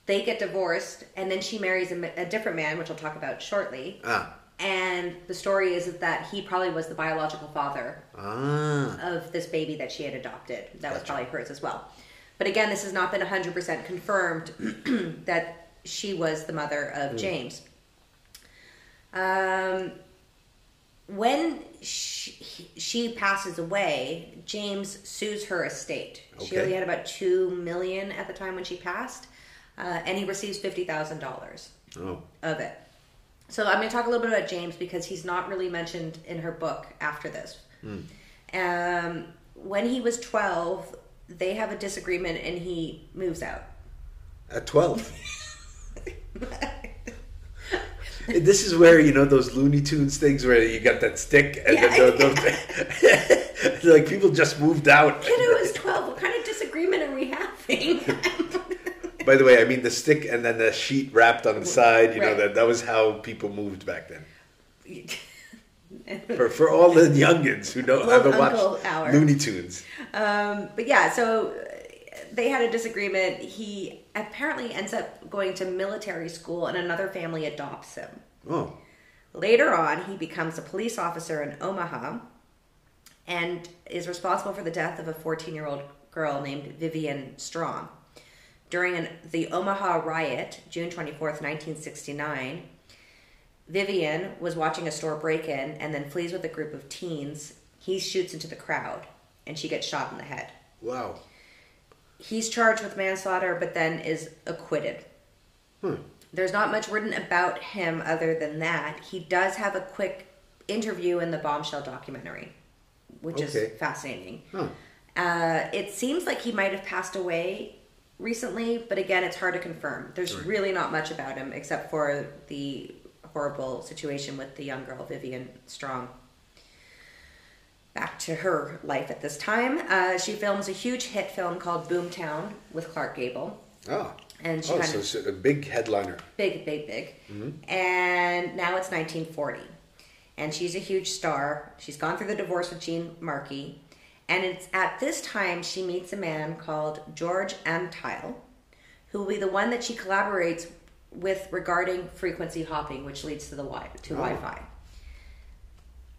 They get divorced, and then she marries a, a different man, which I'll talk about shortly. Ah. And the story is that he probably was the biological father Ah. of this baby that she had adopted. That was probably hers as well. But again, this has not been 100% confirmed that she was the mother of James. Um, when she, she passes away, James sues her estate. She only had about two million at the time when she passed, uh, and he receives fifty thousand dollars Oh. of it. So I'm going to talk a little bit about James because he's not really mentioned in her book after this. Um, when he was 12, they have a disagreement and he moves out. At 12. this is where, you know, those Looney Tunes things where you got that stick and Yeah. then those, like people just moved out. Kid who was 12, what kind of disagreement are we having? By the way, I mean the stick and then the sheet wrapped on the side. You know that that was how people moved back then. For for all the youngins who don't Little haven't Uncle watched Howard. Looney Tunes. um, but yeah, so they had a disagreement. He apparently ends up going to military school and another family adopts him. Oh, Later on, he becomes a police officer in Omaha and is responsible for the death of a 14 year old girl named Vivian Strong. During an, the Omaha riot, June 24th, 1969, Vivian was watching a store break in and then flees with a group of teens. He shoots into the crowd and she gets shot in the head. wow. He's charged with manslaughter, but then is acquitted. There's not much written about him other than that. He does have a quick interview in the Bombshell documentary, which Okay. is fascinating. Huh. Uh, it seems like he might have passed away recently, but again, it's hard to confirm. There's really not much about him except for the horrible situation with the young girl, Vivian Strong. Back to her life at this time. Uh, she films a huge hit film called Boomtown with Clark Gable. Oh. And she oh, kind so of a big headliner. big, big, big. And now it's 1940. And she's a huge star. She's gone through the divorce with Gene Markey. And it's at this time she meets a man called George Antheil, who will be the one that she collaborates with regarding frequency hopping, which leads to the wi- to Oh. Wi-Fi.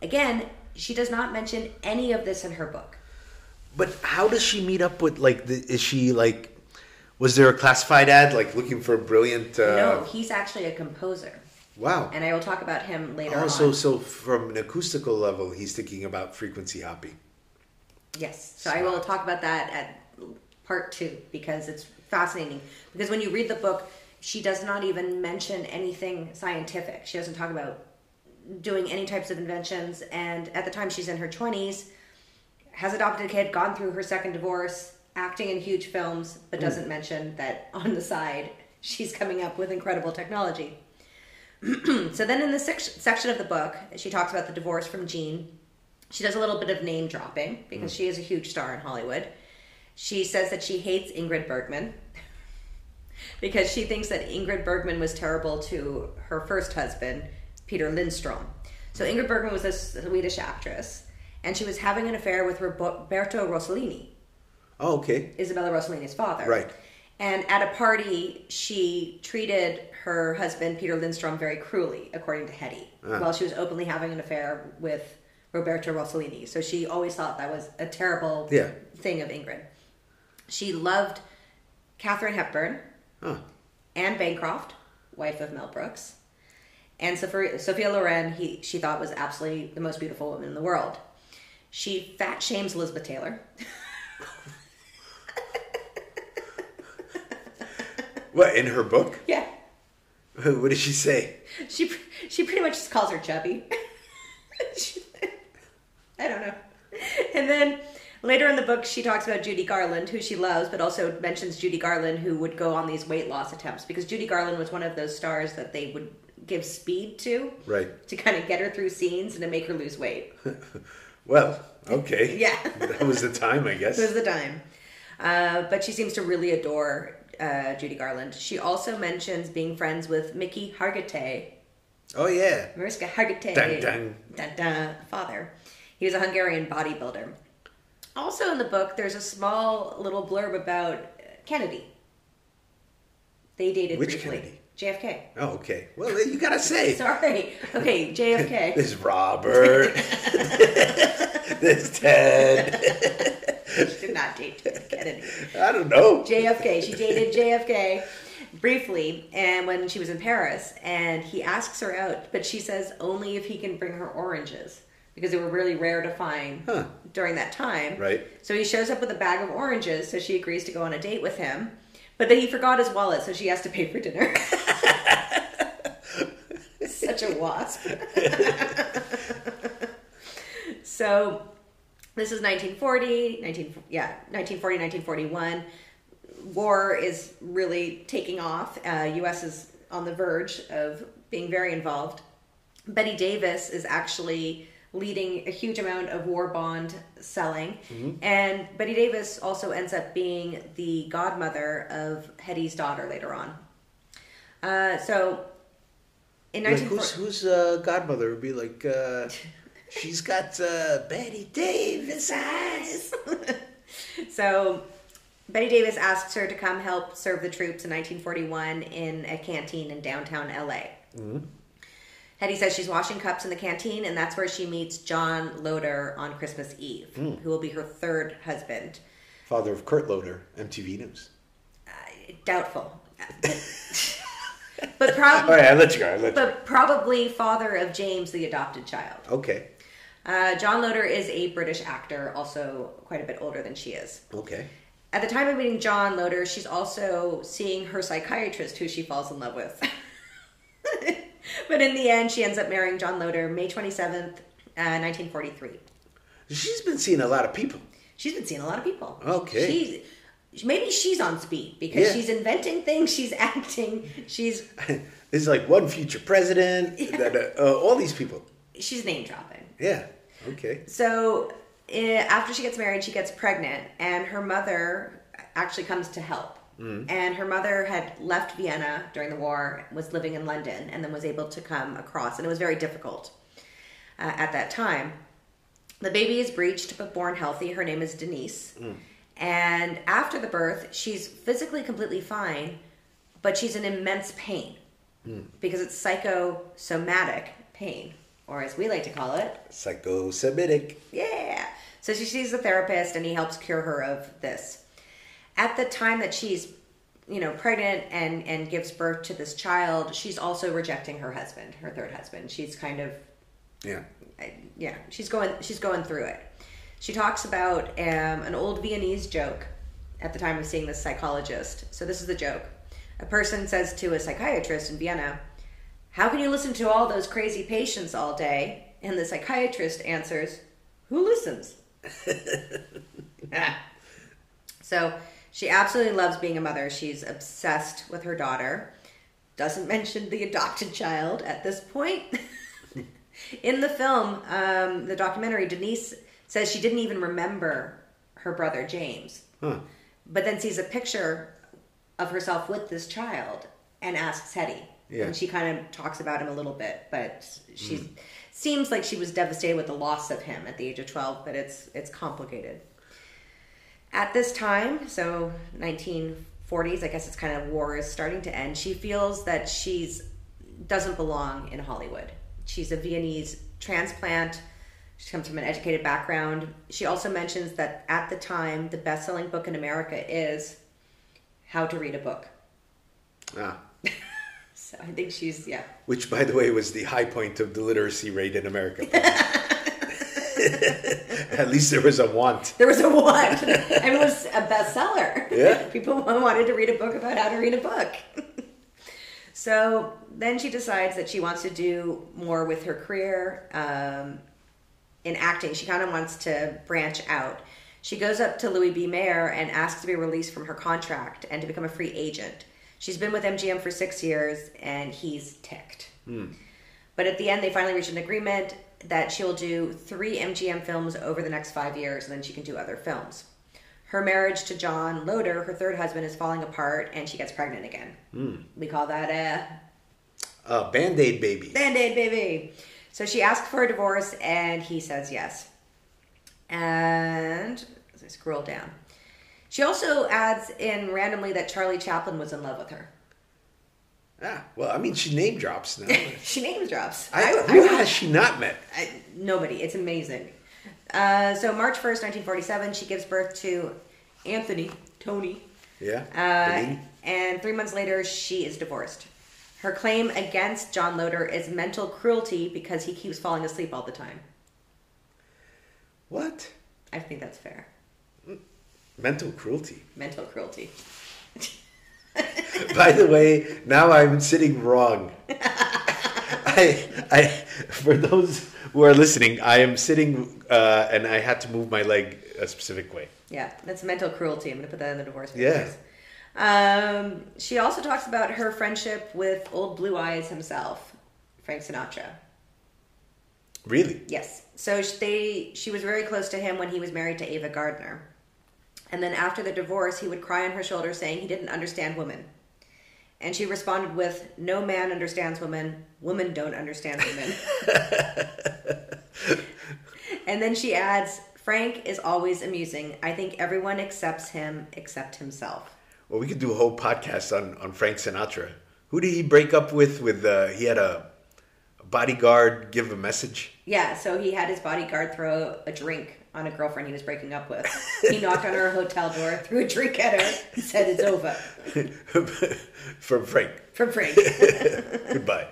Again, she does not mention any of this in her book. But how does she meet up with like? The, is she like? Was there a classified ad like looking for a brilliant? Uh, no, he's actually a composer, Wow. and I will talk about him later Also, on. so so from an acoustical level, he's thinking about frequency hopping. Yes. So I will talk about that at part two because it's fascinating. Because when you read the book, she does not even mention anything scientific. She doesn't talk about doing any types of inventions. And at the time, she's in her 20s, has adopted a kid, gone through her second divorce, acting in huge films, but mm. doesn't mention that on the side, she's coming up with incredible technology. so then in the section of the book, she talks about the divorce from Gene. She does a little bit of name dropping because she is a huge star in Hollywood. She says that she hates Ingrid Bergman because she thinks that Ingrid Bergman was terrible to her first husband, Peter Lindstrom. So Ingrid Bergman was a Swedish actress, and she was having an affair with Roberto Rossellini, Oh, okay. Isabella Rossellini's father. Right. And at a party, she treated her husband, Peter Lindstrom, very cruelly, according to Hedy, Ah. while she was openly having an affair with Roberto Rossellini. So she always thought that was a terrible Yeah. thing of Ingrid. She loved Katharine Hepburn, Huh. Anne Bancroft, wife of Mel Brooks, and Sophia, Sophia Loren, he, she thought was absolutely the most beautiful woman in the world. She fat shames Elizabeth Taylor. What in her book? Yeah. What did she say? She she pretty much just calls her chubby. She- I don't know. And then later in the book, she talks about Judy Garland, who she loves, but also mentions Judy Garland, who would go on these weight loss attempts because Judy Garland was one of those stars that they would give speed to, Right. to kind of get her through scenes and to make her lose weight. Well, okay. Yeah. that was the time, I guess. It was the time. Uh, but she seems to really adore uh, Judy Garland. She also mentions being friends with Mickey Hargitay, Oh yeah. Mariska Hargitay. Dun, dun. Dun, dun, father. He was a Hungarian bodybuilder. Also in the book, there's a small little blurb about Kennedy. They dated Which briefly. Kennedy? JFK. Oh, okay. Well, you gotta say. Sorry. Okay, JFK. There's Robert. There's Ted. she did not date Kennedy. I don't know. JFK. She dated JFK briefly, and when she was in Paris, and he asks her out, but she says only if he can bring her oranges because they were really rare to find Huh. during that time. Right. So he shows up with a bag of oranges, so she agrees to go on a date with him. But then he forgot his wallet, so she has to pay for dinner. Such a wasp. so this is 1940, 19, yeah, 1940, 1941. War is really taking off. Uh, U.S. is on the verge of being very involved. Bette Davis is actually leading a huge amount of war bond selling. And Bette Davis also ends up being the godmother of Hedy's daughter later on. Uh, so in Like, who's who's uh, godmother would be like? Uh, she's got uh, Bette Davis eyes. So Bette Davis asks her to come help serve the troops in 1941 in a canteen in downtown LA. Hedy says she's washing cups in the canteen, and that's where she meets John Loder on Christmas Eve, who will be her third husband. Father of Kurt Loder, MTV News. Uh, doubtful. but probably, right, I let you go. Let you. but probably father of James, the adopted child. Okay. Uh, John Loder is a British actor, also quite a bit older than she is. Okay. At the time of meeting John Loder, she's also seeing her psychiatrist, who she falls in love with. but in the end, she ends up marrying John Loder May 27th, uh, 1943. She's been seeing a lot of people. She's been seeing a lot of people. Okay. She's, maybe she's on speed because Yeah. she's inventing things, she's acting, she's There's like one future president, that, uh, uh, all these people. she's name dropping. Yeah. Okay. So eh, after she gets married, she gets pregnant, and her mother actually comes to help. Mm-hmm. And her mother had left Vienna during the war, was living in London, and then was able to come across, and it was very difficult uh, at that time. The baby is breached but born healthy. Her name is Denise. Mm. And after the birth, she's physically completely fine, but she's in immense pain mm. because it's psychosomatic pain, or as we like to call it, Psycho-Semitic. yeah. So she sees a therapist and he helps cure her of this. At the time that she's, you know, pregnant and and gives birth to this child, she's also rejecting her husband, her third husband. She's kind of Yeah. yeah, she's going she's going through it. She talks about um, an old Viennese joke at the time of seeing this psychologist. So this is the joke. A person says to a psychiatrist in Vienna, "How can you listen to all those crazy patients all day?" And the psychiatrist answers, "Who listens?" so she absolutely loves being a mother. She's obsessed with her daughter. Doesn't mention the adopted child at this point. In the film, um, the documentary, Denise says she didn't even remember her brother James, Huh. but then sees a picture of herself with this child and asks Hedy. Yeah. And she kind of talks about him a little bit, but she seems like she was devastated with the loss of him at the age of 12, but it's it's complicated. At this time, so 1940s, I guess it's kind of war is starting to end. She feels that she's doesn't belong in Hollywood. She's a Viennese transplant. She comes from an educated background. She also mentions that at the time, the best-selling book in America is How to Read a Book. Ah. So I think she's yeah. Which, by the way, was the high point of the literacy rate in America. At least there was a want. There was a want. and it was a bestseller. Yeah. people wanted to read a book about how to read a book. so then she decides that she wants to do more with her career um, in acting. She kind of wants to branch out. She goes up to Louis B. Mayer and asks to be released from her contract and to become a free agent. She's been with MGM for six years, and he's ticked. But at the end, they finally reach an agreement that she will do three MGM films over the next five years, and then she can do other films. Her marriage to John Loder, her third husband, is falling apart, and she gets pregnant again. We call that a Uh, Band Aid baby. band aid baby. So she asks for a divorce, and he says yes. And as I scroll down, she also adds in randomly that Charlie Chaplin was in love with her. Ah, well, I mean, she name drops now. She name drops. I, I- who I- has she not met? I, nobody. It's amazing. Uh, so March first, nineteen forty-seven, she gives birth to Anthony Tony, Yeah. uh, and three months later, she is divorced. Her claim against John Loder is mental cruelty because he keeps falling asleep all the time. What? I think that's fair. Mental cruelty. Mental cruelty. By the way, now I'm sitting wrong. I, I, for those who are listening, I am sitting uh, and I had to move my leg a specific way. Yeah, that's mental cruelty. I'm going to put that in the divorce Yeah. Um, she also talks about her friendship with Old Blue Eyes himself, Frank Sinatra. Really? Yes. So they she was very close to him when he was married to Ava Gardner. And then after the divorce, he would cry on her shoulder saying he didn't understand women. And she responded with, "No man understands women. Women don't understand women." and then she adds, "Frank is always amusing. I think everyone accepts him except himself." Well, we could do a whole podcast on, on Frank Sinatra. Who did he break up with? With uh, he had a, a bodyguard give a message. Yeah, so he had his bodyguard throw a drink on a girlfriend he was breaking up with. He knocked on her hotel door, threw a drink at her, and said it's over. From Frank. From Frank. Goodbye.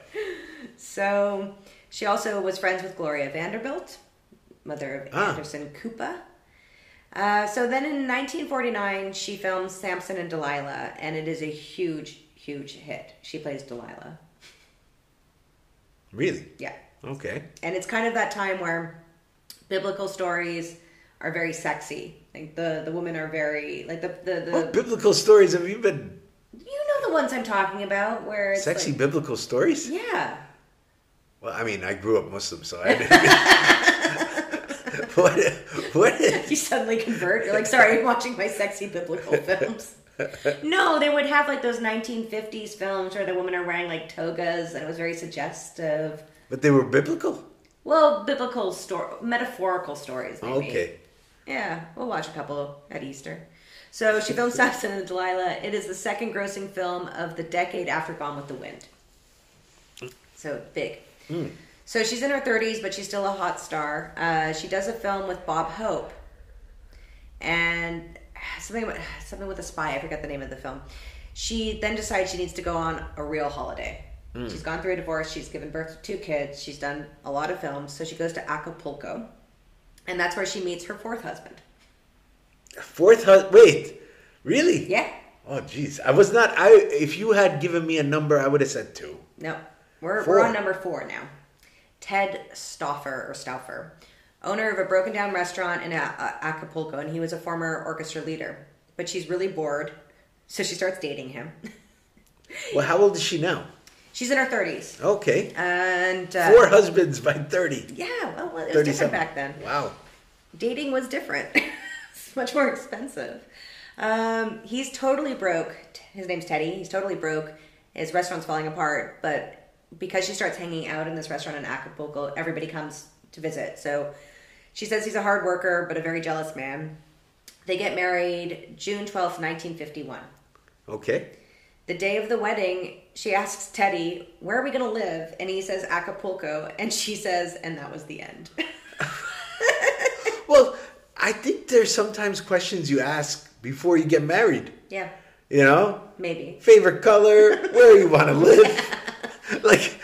so she also was friends with Gloria Vanderbilt, mother of Ah. Anderson Cooper. Uh, so then in 1949, she films Samson and Delilah, and it is a huge, huge hit. She plays Delilah. Really? Yeah. Okay. And it's kind of that time where biblical stories are very sexy. Like the, the women are very, like the, the, the What biblical stories have you been? you know the ones I'm talking about where it's Sexy like- biblical stories? yeah. Well, I mean, I grew up Muslim, so I didn't. what? What? you suddenly convert. You're like, sorry, I'm watching my sexy biblical films. no, they would have like those 1950s films where the women are wearing like togas and it was very suggestive. But they were biblical. Well, biblical story, metaphorical stories. Maybe. Okay. Yeah, we'll watch a couple at Easter. So she filmed Samson and Delilah. It is the second grossing film of the decade after Gone with the Wind. So big. So she's in her 30s, but she's still a hot star. Uh, she does a film with Bob Hope, and something something with a spy. I forget the name of the film. She then decides she needs to go on a real holiday. Mm. She's gone through a divorce. She's given birth to two kids. She's done a lot of films. So she goes to Acapulco, and that's where she meets her fourth husband. Fourth husband. Wait, really? Yeah. Oh, jeez. I was not. I. If you had given me a number, I would have said two. No, we're, Four. we're on number four now. Ted Stauffer or Stauffer, owner of a broken down restaurant in A- A- Acapulco, and he was a former orchestra leader. But she's really bored, so she starts dating him. Well, how old is she now? She's in her thirties, Okay. and uh, Four husbands by thirty. Yeah, well, well, it was different back then. Wow. dating was different. it's much more expensive. Um, he's totally broke. His name's Teddy. He's totally broke. His restaurant's falling apart, but because she starts hanging out in this restaurant in Acapulco, everybody comes to visit. So she says he's a hard worker, but a very jealous man. They get married June 12th, 1951. Okay. The day of the wedding, she asks Teddy, Where are we going to live? And he says, Acapulco. And she says, And that was the end. Well, I think there's sometimes questions you ask before you get married. yeah, You know, maybe. favorite color, where you want to live. like,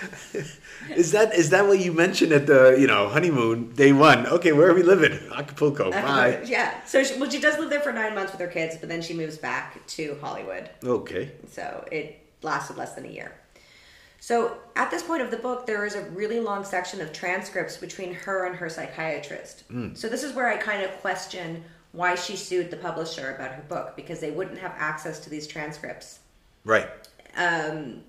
is that is that what you mentioned at the you know honeymoon day one? Okay, where are we living? Acapulco. Bye. yeah. So, she, well, she does live there for nine months with her kids, but then she moves back to Hollywood. Okay. So it lasted less than a year. So at this point of the book, there is a really long section of transcripts between her and her psychiatrist. So this is where I kind of question why she sued the publisher about her book because they wouldn't have access to these transcripts. Right. Um,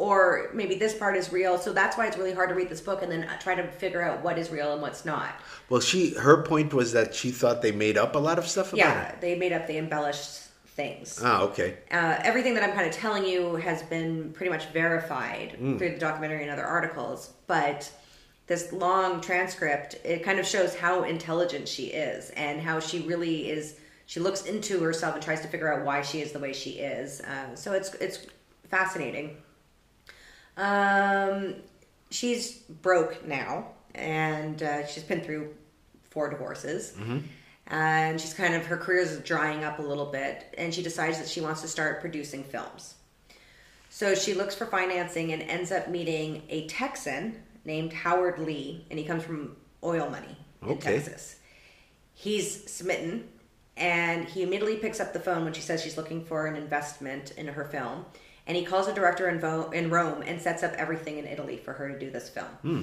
or maybe this part is real. So that's why it's really hard to read this book and then try to figure out what is real and what's not. Well, she her point was that she thought they made up a lot of stuff about Yeah, it. they made up the embellished things. Ah, okay. uh, everything that I'm kind of telling you has been pretty much verified Mm. through the documentary and other articles. But this long transcript, it kind of shows how intelligent she is and how she really is. She looks into herself and tries to figure out why she is the way she is. Uh, so it's it's fascinating. Um, she's broke now, and uh, she's been through four divorces. And she's kind of her career is drying up a little bit, and she decides that she wants to start producing films. So she looks for financing and ends up meeting a Texan named Howard Lee, and he comes from oil money in Okay. Texas. He's smitten, and he immediately picks up the phone when she says she's looking for an investment in her film. And he calls a director in, Vo- in Rome and sets up everything in Italy for her to do this film. Hmm.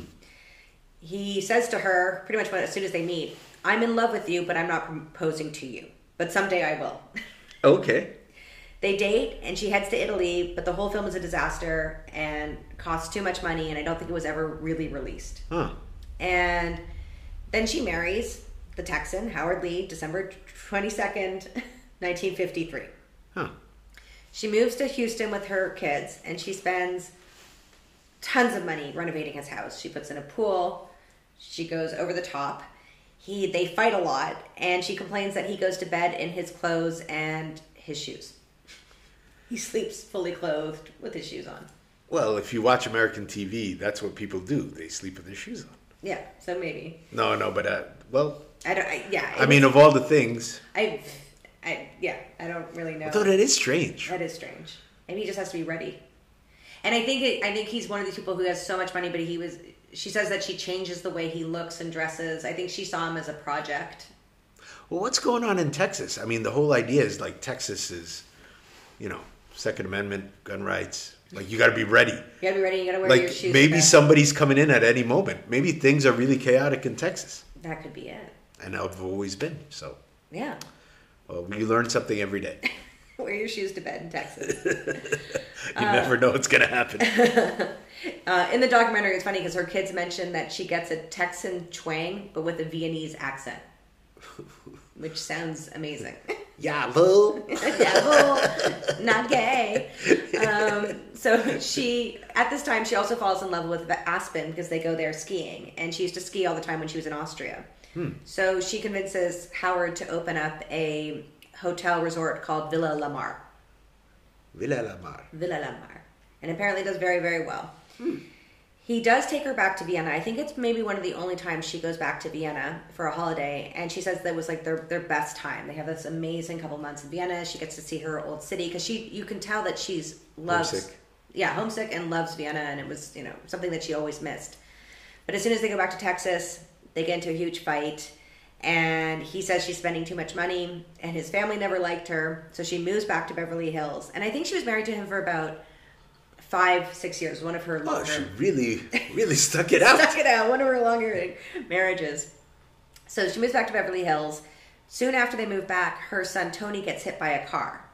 He says to her, pretty much as soon as they meet, I'm in love with you, but I'm not proposing to you. But someday I will. Okay. They date and she heads to Italy, but the whole film is a disaster and costs too much money, and I don't think it was ever really released. Huh. And then she marries the Texan, Howard Lee, December 22nd, 1953. Huh. She moves to Houston with her kids and she spends tons of money renovating his house. She puts in a pool, she goes over the top. He they fight a lot and she complains that he goes to bed in his clothes and his shoes. He sleeps fully clothed with his shoes on. Well, if you watch American TV, that's what people do. They sleep with their shoes on. Yeah, so maybe. No, no, but uh, well, I don't I, yeah. I mean, of all the things, I I yeah, I don't really know. although that is strange. That is strange. Maybe he just has to be ready. And I think it, I think he's one of these people who has so much money, but he was. She says that she changes the way he looks and dresses. I think she saw him as a project. Well, what's going on in Texas? I mean, the whole idea is like Texas is, you know, Second Amendment, gun rights. Like you got to be ready. You gotta be ready. You gotta wear your Like shoes. maybe to- somebody's coming in at any moment. Maybe things are really chaotic in Texas, That could be it. and I've always been. So, Yeah. Well, you learn something every day. Wear your shoes to bed in Texas. You never know what's gonna happen. Uh, in the documentary, it's funny because her kids mention that she gets a Texan twang, but with a Viennese accent, which sounds amazing. yeah, boo. yeah, well, not gay. Um, so she, at this time, she also falls in love with Aspen because they go there skiing, and she used to ski all the time when she was in Austria. Hmm. So she convinces Howard to open up a hotel resort called Villa Lamar. Villa La Mar. Villa Lamar, and apparently does very, very well. Hmm. He does take her back to Vienna. I think it's maybe one of the only times she goes back to Vienna for a holiday, and she says that was like their their best time. They have this amazing couple months in Vienna. She gets to see her old city because she you can tell that she's loves Homesick. yeah homesick and loves Vienna, and it was you know something that she always missed. But as soon as they go back to Texas, they get into a huge fight. And he says she's spending too much money, and his family never liked her, so she moves back to Beverly Hills. And I think she was married to him for about five, six years. One of her Oh, she really, really stuck it out. stuck it out. One of her longer marriages. So she moves back to Beverly Hills. Soon after they move back, her son Tony gets hit by a car.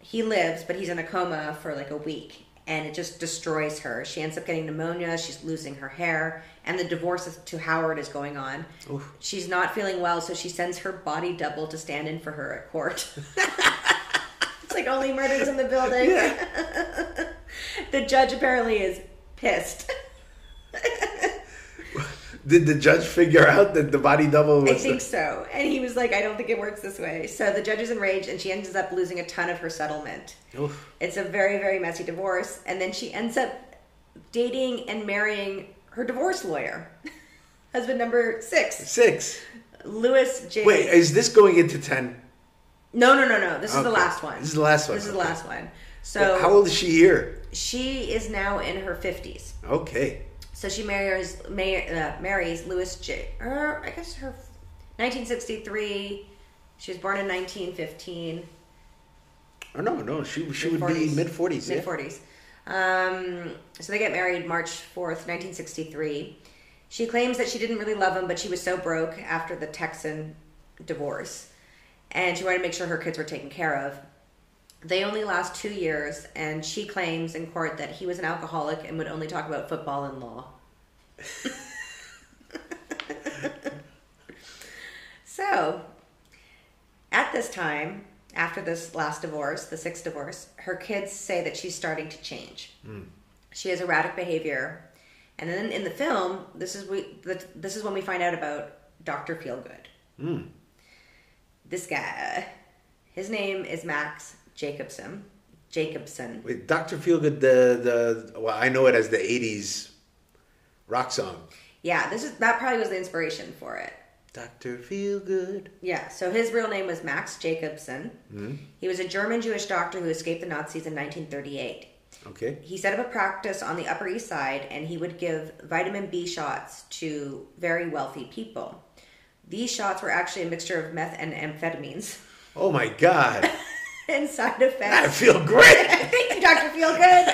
He lives, but he's in a coma for like a week, and it just destroys her. She ends up getting pneumonia. She's losing her hair, and the divorce to Howard is going on. Oof. She's not feeling well, so she sends her body double to stand in for her at court. it's like only murders in the building. the judge apparently is pissed. Did the judge figure out that the body double was? I think so. And he was like, I don't think it works this way. So the judge is enraged and she ends up losing a ton of her settlement. Oof. It's a very, very messy divorce. And then she ends up dating and marrying her divorce lawyer. Husband number six, Six. Louis J. Wait, is this going into ten? no, no, no, no. This is the last one. This is the last one. This is the last one. So How old is she here? she is now in her 50s. Okay. So she marries ma- uh, marries Louis J. Or I guess her 1963. She was born in 1915. Oh no, no, she she would be mid forties. Mid 40s. Um, so they get married March 4th, 1963. She claims that she didn't really love him, but she was so broke after the Texan divorce. And she wanted to make sure her kids were taken care of. They only last two years, and she claims in court that he was an alcoholic and would only talk about football and law. so, at this time, after this last divorce, the sixth divorce, her kids say that she's starting to change. Hmm. She has erratic behavior, and then in the film, this is we this is when we find out about Doctor Feelgood. Hmm. This guy, his name is Max Jacobson. Jacobson. Wait, Doctor Feelgood, the the well, I know it as the '80s rock song. Yeah, this is that probably was the inspiration for it. Doctor Feelgood. Yeah, so his real name was Max Jacobson. Hmm. He was a German Jewish doctor who escaped the Nazis in 1938. Okay. He set up a practice on the Upper East Side and he would give vitamin B shots to very wealthy people. These shots were actually a mixture of meth and amphetamines. Oh my God, and side I effects. feel great. Thank you, Dr. Feelgood.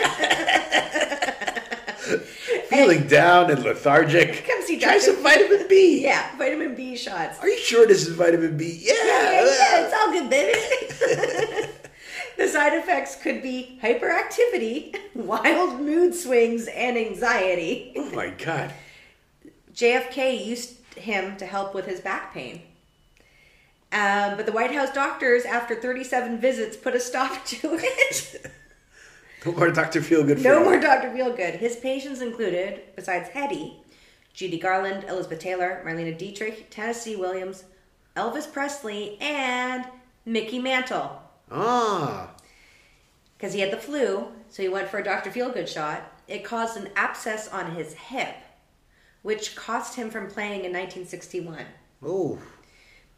Feeling down and lethargic. Come see Try some vitamin B. yeah, vitamin B shots. Are you sure this is vitamin B? Yeah. yeah, yeah, it's all good, baby. the side effects could be hyperactivity, wild mood swings, and anxiety. Oh my God. JFK used him to help with his back pain. Um, but the White House doctors, after 37 visits, put a stop to it. No more Doctor Feelgood. no more. Dr. Feelgood. His patients included, besides Hedy, Judy Garland, Elizabeth Taylor, Marlene Dietrich, Tennessee Williams, Elvis Presley, and Mickey Mantle. Ah. because he had the flu, so he went for a Dr. Feelgood shot. It caused an abscess on his hip, which cost him from playing in 1961. Oh.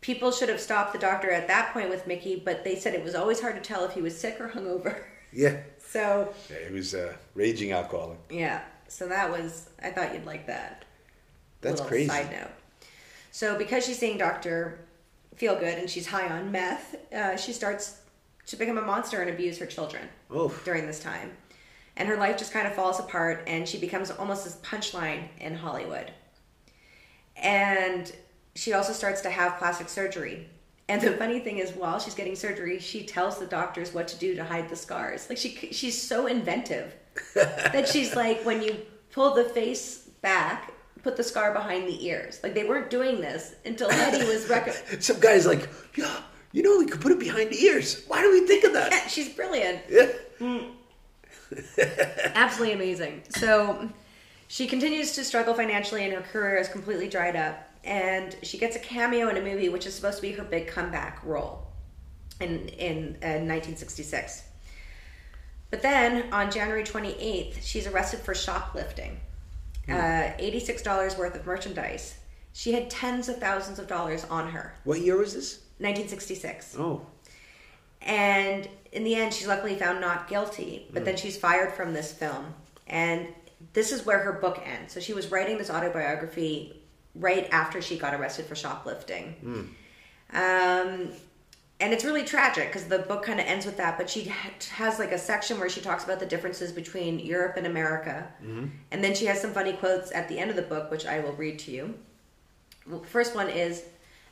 People should have stopped the doctor at that point with Mickey, but they said it was always hard to tell if he was sick or hungover. Yeah. So, yeah he was a raging alcoholic. yeah, so that was, I thought you'd like that. That's crazy. Side note. So, because she's seeing Dr. feel good and she's high on meth, uh, she starts to become a monster and abuse her children Oh. during this time. And her life just kind of falls apart and she becomes almost this punchline in Hollywood. And she also starts to have plastic surgery. And the funny thing is, while she's getting surgery, she tells the doctors what to do to hide the scars. Like she, she's so inventive that she's like, when you pull the face back, put the scar behind the ears. Like they weren't doing this until Hedy was rec- Some guy's like, yeah, you know, we could put it behind the ears. Why do we think of that? Yeah, she's brilliant. Yeah. Mm. Absolutely amazing. So she continues to struggle financially, and her career is completely dried up. And she gets a cameo in a movie which is supposed to be her big comeback role in in uh, 1966. But then on January 28th, she's arrested for shoplifting. Uh, $86 worth of merchandise. She had tens of thousands of dollars on her. What year was this? 1966. Oh. And in the end, she's luckily found not guilty, but Mm. then she's fired from this film. And this is where her book ends. So she was writing this autobiography right after she got arrested for shoplifting. Mm. Um, and it's really tragic because the book kind of ends with that, but she has like a section where she talks about the differences between Europe and America. Mm-hmm. And then she has some funny quotes at the end of the book, which I will read to you. Well, first one is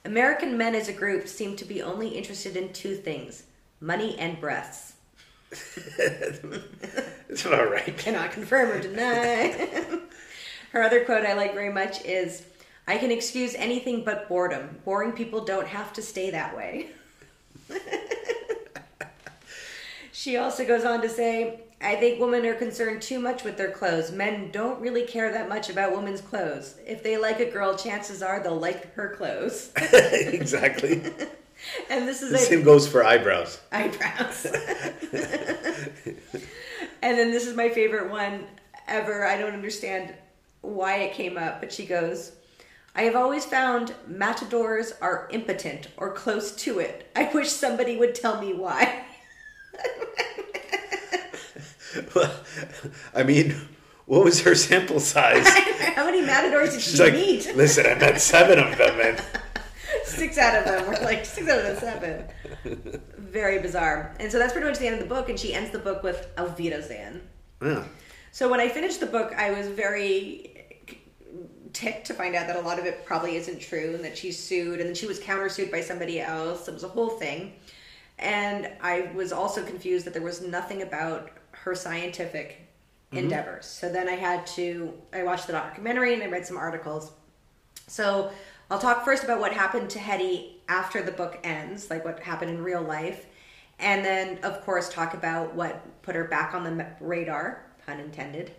American men as a group seem to be only interested in two things money and breasts. It's all right. Cannot confirm or deny. Her other quote I like very much is I can excuse anything but boredom. Boring people don't have to stay that way. she also goes on to say, I think women are concerned too much with their clothes. Men don't really care that much about women's clothes. If they like a girl, chances are they'll like her clothes. exactly. and this is The a- same goes for eyebrows. eyebrows. and then this is my favorite one ever. I don't understand why it came up, but she goes, I have always found matadors are impotent or close to it. I wish somebody would tell me why. I mean, what was her sample size? How many matadors did She's she like, meet? listen, I met seven of them, and six out of them were like six out of the seven. Very bizarre. And so that's pretty much the end of the book, and she ends the book with Auf Wiedersehen. yeah. So when I finished the book, I was very ticked to find out that a lot of it probably isn't true and that she's sued and then she was countersued by somebody else. It was a whole thing. And I was also confused that there was nothing about her scientific mm-hmm. endeavors. So then I had to I watched the documentary and I read some articles. So I'll talk first about what happened to Hedy after the book ends, like what happened in real life, and then of course talk about what put her back on the radar, pun intended,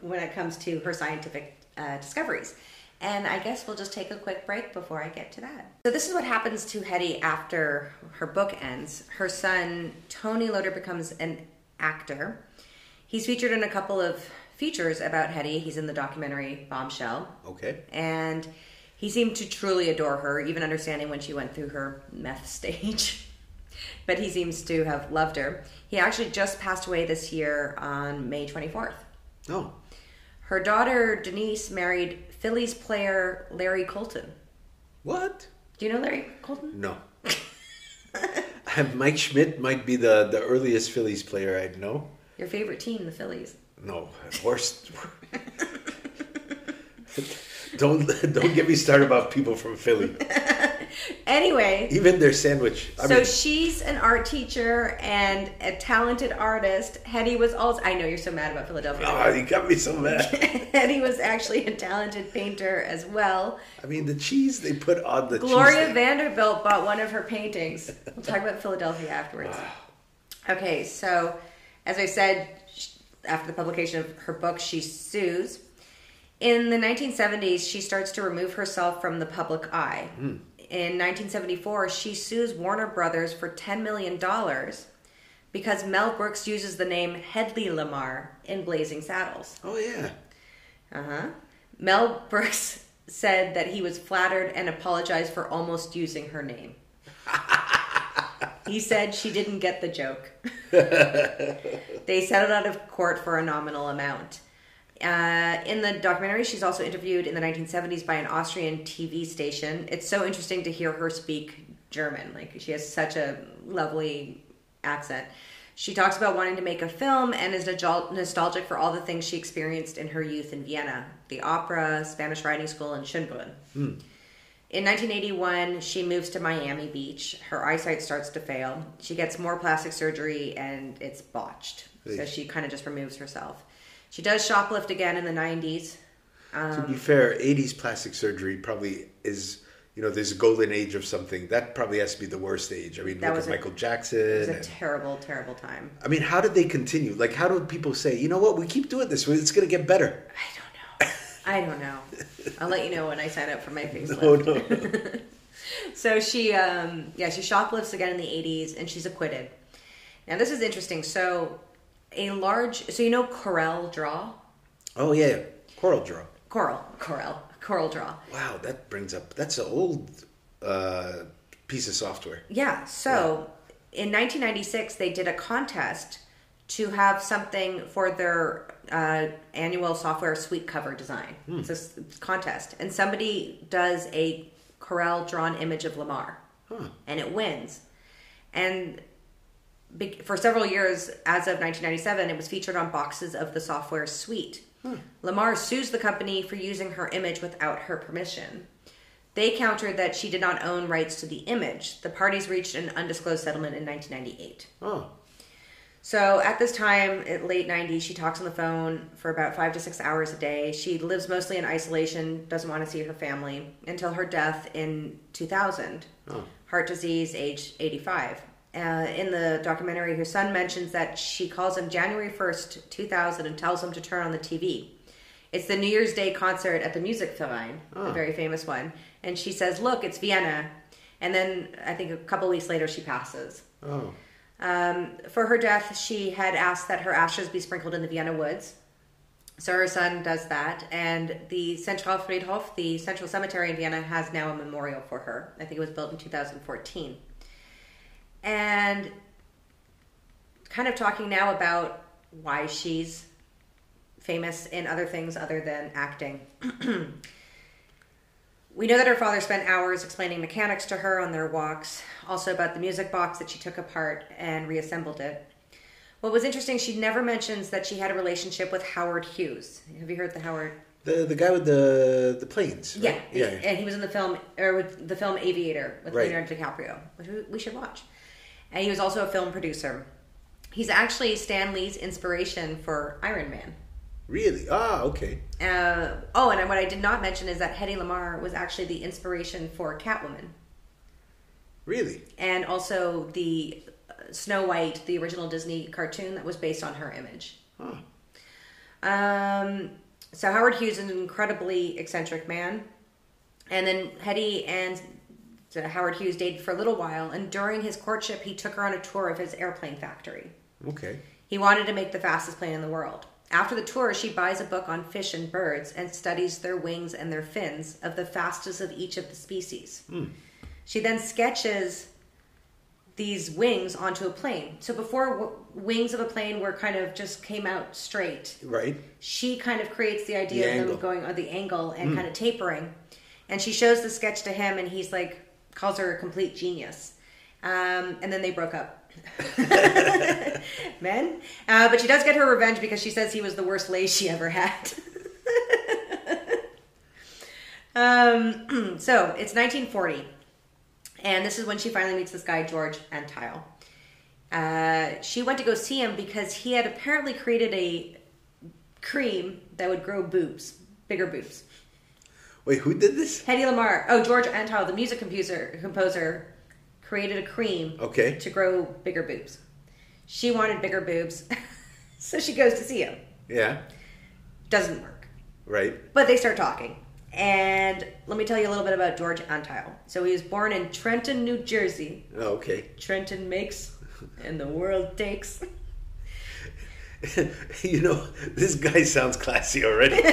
when it comes to her scientific uh, discoveries. And I guess we'll just take a quick break before I get to that. So this is what happens to Hedy after her book ends. Her son Tony Loder becomes an actor. He's featured in a couple of features about Hedy. He's in the documentary Bombshell Okay. and he seemed to truly adore her, even understanding when she went through her meth stage. but he seems to have loved her. He actually just passed away this year on May 24th. Oh. Her daughter Denise married Phillies player Larry Colton. What? Do you know Larry Colton? No. Mike Schmidt might be the, the earliest Phillies player I'd know. Your favorite team, the Phillies. No, worst. don't don't get me started about people from Philly. Anyway, Even their sandwich. I so mean, she's an art teacher and a talented artist. Hedy was also, I know you're so mad about Philadelphia. oh, you got me so mad. Hedy was actually a talented painter as well. I mean, the cheese they put on the Gloria. Vanderbilt bought one of her paintings. We'll talk about Philadelphia afterwards. Okay, so as I said, after the publication of her book, she sues. In the 1970s, she starts to remove herself from the public eye. In 1974, she sues Warner Brothers for $10 million because Mel Brooks uses the name Hedley Lamarr in Blazing Saddles. Oh yeah. Uh huh. Mel Brooks said that he was flattered and apologized for almost using her name. he said she didn't get the joke. they settled out of court for a nominal amount. Uh, in the documentary, she's also interviewed in the 1970s by an Austrian TV station. It's so interesting to hear her speak German. Like she has such a lovely accent. She talks about wanting to make a film and is nostalgic for all the things she experienced in her youth in Vienna the opera, Spanish riding school, and Schönbrunn. In 1981, she moves to Miami Beach. Her eyesight starts to fail. She gets more plastic surgery and it's botched. So she kind of just removes herself. She does shoplift again in the 90s. to Um, be fair, 80s plastic surgery probably is, you know, there's a golden age of something. That probably has to be the worst age. I mean, look at a- Michael It Jackson. was a and- terrible, terrible time. I mean, how did they continue? Like, how do people say, you know what, we keep doing this, it's going to get better? I don't know. I don't know. I'll let you know when I sign up for my facelift. Oh, no. So she, um, yeah, she shoplifts again in the 80s and she's acquitted. Now, this is interesting. So, a large, so you know Corel Draw? oh, yeah. Coral Draw. Coral, Corel, Coral Draw. Wow, that brings up, that's an old uh, piece of software. Yeah, so in 1996, they did a contest to have something for their uh, annual software suite cover design. It's a contest. And somebody does a Corel drawn image of Lamarr, Huh. and it wins. And for several years, as of 1997, it was featured on boxes of the software suite. Hmm. Lamarr sues the company for using her image without her permission. They countered that she did not own rights to the image. The parties reached an undisclosed settlement in 1998. Oh, So at this time, at late 90s, she talks on the phone for about five to six hours a day. She lives mostly in isolation, doesn't want to see her family until her death in 2000. Oh. Heart disease, age 85. Uh, in the documentary, her son mentions that she calls him January 1st, 2000, and tells him to turn on the TV. It's the New Year's Day concert at the Musikverein, Oh. a very famous one. And she says, Look, it's Vienna. And then I think a couple weeks later, she passes. oh. Um, for her death, she had asked that her ashes be sprinkled in the Vienna woods. So her son does that, and the Zentralfriedhof, the central cemetery in Vienna, has now a memorial for her. I think it was built in 2014. And kind of talking now about why she's famous in other things other than acting. We know that her father spent hours explaining mechanics to her on their walks, also about the music box that she took apart and reassembled it. What was interesting, she never mentions that she had a relationship with Howard Hughes. Have you heard the Howard? The, the guy with the, the planes. Yeah, right? yeah. and he was in the film or with the film Aviator with Right. Leonardo DiCaprio, which we should watch. And he was also a film producer. He's actually Stan Lee's inspiration for Iron Man. Really? Ah, okay. Uh, oh, and what I did not mention is that Hedy Lamarr was actually the inspiration for Catwoman. Really? and also the uh, Snow White, the original Disney cartoon that was based on her image. Huh. Um, so Howard Hughes is an incredibly eccentric man, and then Hedy and uh, Howard Hughes dated for a little while, and during his courtship, he took her on a tour of his airplane factory. Okay. He wanted to make the fastest plane in the world. After the tour, she buys a book on fish and birds and studies their wings and their fins of the fastest of each of the species. She then sketches these wings onto a plane. So before w- wings of a plane were kind of just came out straight, Right. she kind of creates the idea The of angle. them going on the angle and kind of tapering. And she shows the sketch to him, and he's like, calls her a complete genius. Um, and then they broke up. Men. Uh, but she does get her revenge because she says he was the worst lay she ever had. um, so it's 1940. And this is when she finally meets this guy, George Antheil. Uh, she went to go see him because he had apparently created a cream that would grow boobs, bigger boobs. Wait, who did this? Hedy Lamarr, oh George Antheil, the music composer, composer, created a cream Okay. to grow bigger boobs. She wanted bigger boobs, so she goes to see him. Yeah. Doesn't work, Right. but they start talking. And let me tell you a little bit about George Antheil. So he was born in Trenton, New Jersey. Oh, okay. Trenton makes, and the world takes. you know, this guy sounds classy already. He's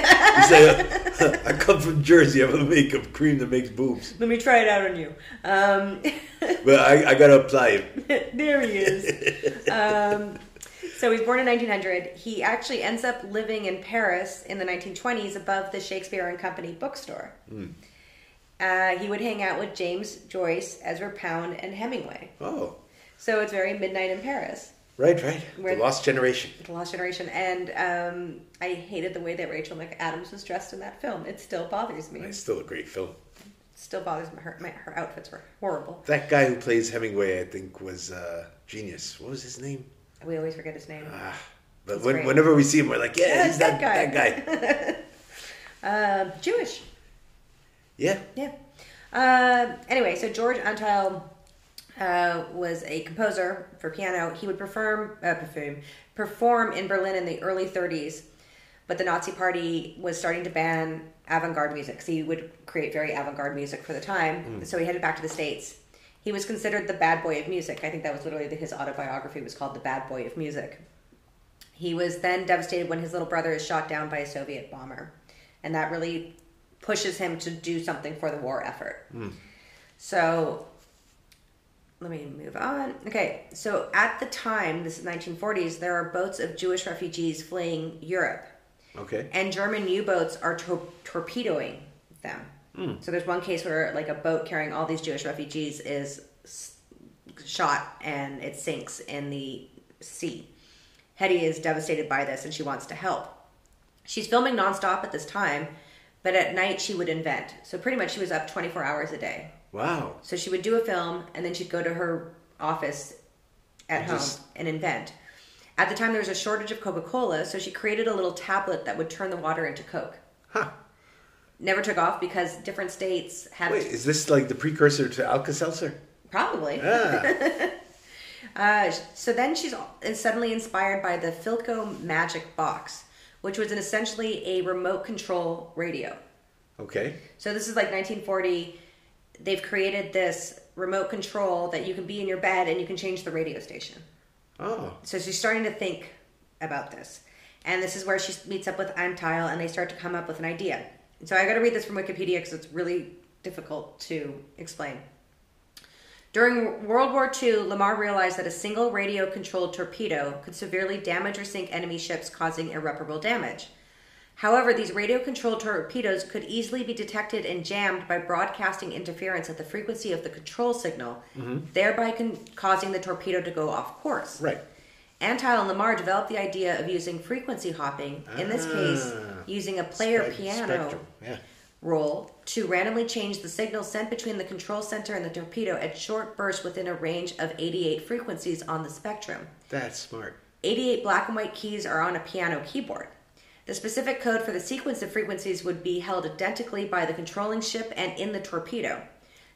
like, I come from Jersey. Gonna make a cream that makes boobs, Let me try it out on you. Um, but I, I gotta apply it. there he is. Um, so he's born in 1900. He actually ends up living in Paris in the 1920s above the Shakespeare and Company bookstore. uh, he would hang out with James Joyce, Ezra Pound, and Hemingway. Oh, So it's very Midnight in Paris, right, right. Where- the Lost Generation. The Lost Generation. And um, I hated the way that Rachel McAdams was dressed in that film. It still bothers me. It's still a great film. Still bothers me. Her, my, her outfits were horrible. That guy who plays Hemingway, I think, was uh, genius. What was his name? We always forget his name. Ah, but when, whenever we see him, we're like, yeah, Yeah, he's that, that that guy. Um, Jewish. yeah. Yeah. Um, anyway, so George Antheil uh, was a composer for piano. He would perform, uh, perform, perform in Berlin in the early 30s, but the Nazi Party was starting to ban avant-garde music. So he would create very avant-garde music for the time. So he headed back to the States. He was considered the bad boy of music. I think that was literally his autobiography was called "The Bad Boy of Music." He was then devastated when his little brother is shot down by a Soviet bomber, and that really pushes him to do something for the war effort. So let me move on. Okay, so at the time, this is 1940s, there are boats of Jewish refugees fleeing Europe, Okay. and German U-boats are tor- torpedoing them. Hmm. So there's one case where like a boat carrying all these Jewish refugees is s- shot and it sinks in the sea. Hedy is devastated by this and she wants to help. She's filming nonstop at this time, but at night she would invent. So pretty much she was up 24 hours a day. Wow. So she would do a film and then she'd go to her office at home just- and invent. At the time, there was a shortage of Coca Cola, so she created a little tablet that would turn the water into Coke. Huh. Never took off because different states had Wait, is this like the precursor to Alka Seltzer? probably. Ah, Uh, so then she's suddenly inspired by the Philco Magic Box, which was an essentially a remote control radio. okay. So this is like 1940. They've created this remote control that you can be in your bed and you can change the radio station. Oh, So she's starting to think about this. And this is where she meets up with Antheil and they start to come up with an idea. And so I got to read this from Wikipedia because it's really difficult to explain. During World War II, Lamarr realized that a single radio controlled torpedo could severely damage or sink enemy ships, causing irreparable damage. However, these radio controlled torpedoes could easily be detected and jammed by broadcasting interference at the frequency of the control signal, thereby con- causing the torpedo to go off course. right. Antheil and Lamarr developed the idea of using frequency hopping, in this case, Ah. using a player Spec- piano Spectrum. Yeah. roll to randomly change the signal sent between the control center and the torpedo at short bursts within a range of 88 frequencies on the spectrum. That's smart. 88 black and white keys are on a piano keyboard. The specific code for the sequence of frequencies would be held identically by the controlling ship and in the torpedo.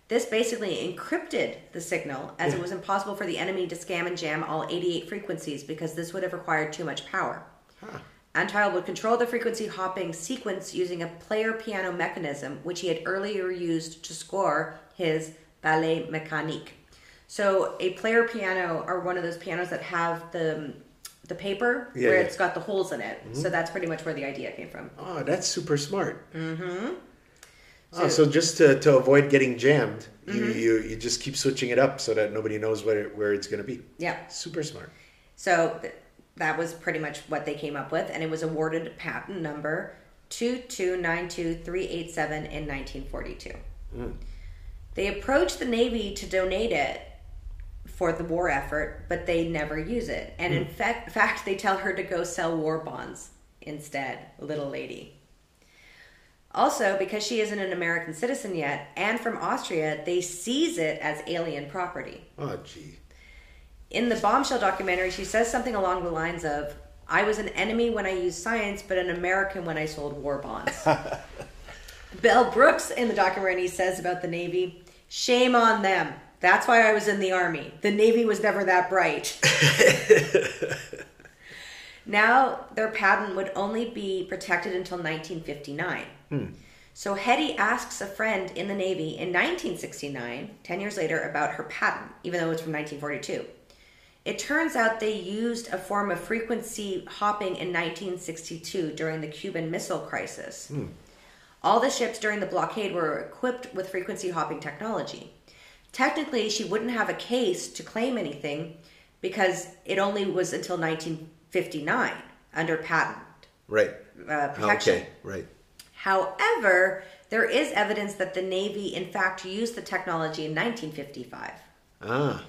This basically encrypted the signal as it was impossible for the enemy to scam and jam all 88 frequencies because this would have required too much power. Huh. Antheil would control the frequency hopping sequence using a player piano mechanism, which he had earlier used to score his ballet mécanique. So, a player piano are one of those pianos that have the the paper Yeah, where yeah. it's got the holes in it. So mm-hmm. that's pretty much where the idea came from. Oh, that's super smart. Mm-hmm. Oh, so just to, to avoid getting jammed, you, mm-hmm. you you just keep switching it up so that nobody knows where where it's going to be. Yeah. Super smart. So th- that was pretty much what they came up with, and it was awarded patent number 2292387 in 1942. Hmm. They approached the Navy to donate it for the war effort, but they never use it. And in hmm. fact, fact, they tell her to go sell war bonds instead, little lady. Also, because she isn't an American citizen yet and from Austria, they seize it as alien property. Oh, gee. In the bombshell documentary, she says something along the lines of, I was an enemy when I used science, but an American when I sold war bonds. Mel Brooks in the documentary says about the Navy, shame on them. That's why I was in the Army. The Navy was never that bright. now, their patent would only be protected until 1959. Hmm. So Hedy asks a friend in the Navy in 1969, 10 years later, about her patent, even though it's from 1942. It turns out they used a form of frequency hopping in 1962 during the Cuban Missile Crisis. Hmm. All the ships during the blockade were equipped with frequency hopping technology. Technically, she wouldn't have a case to claim anything because it only was until 1959 under patent Right. uh, protection. Okay. Right. However, there is evidence that the Navy, in fact, used the technology in 1955. Ah.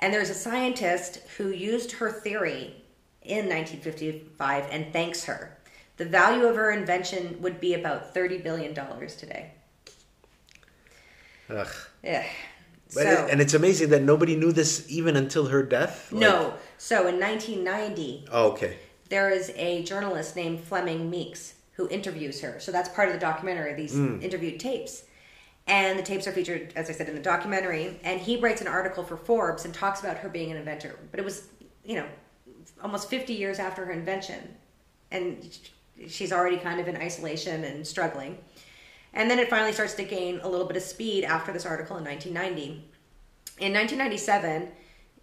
And there's a scientist who used her theory in 1955 and thanks her. The value of her invention would be about $30 billion today. Ugh. Yeah. But So, it- and it's amazing that nobody knew this even until her death. Like- no. So in 1990, Oh, okay. there is a journalist named Fleming Meeks who interviews her. So that's part of the documentary, these hmm. interviewed tapes. And the tapes are featured, as I said, in the documentary. And he writes an article for Forbes and talks about her being an inventor. But it was, you know, almost 50 years after her invention. And she's already kind of in isolation and struggling. And then it finally starts to gain a little bit of speed after this article in 1990. In 1997,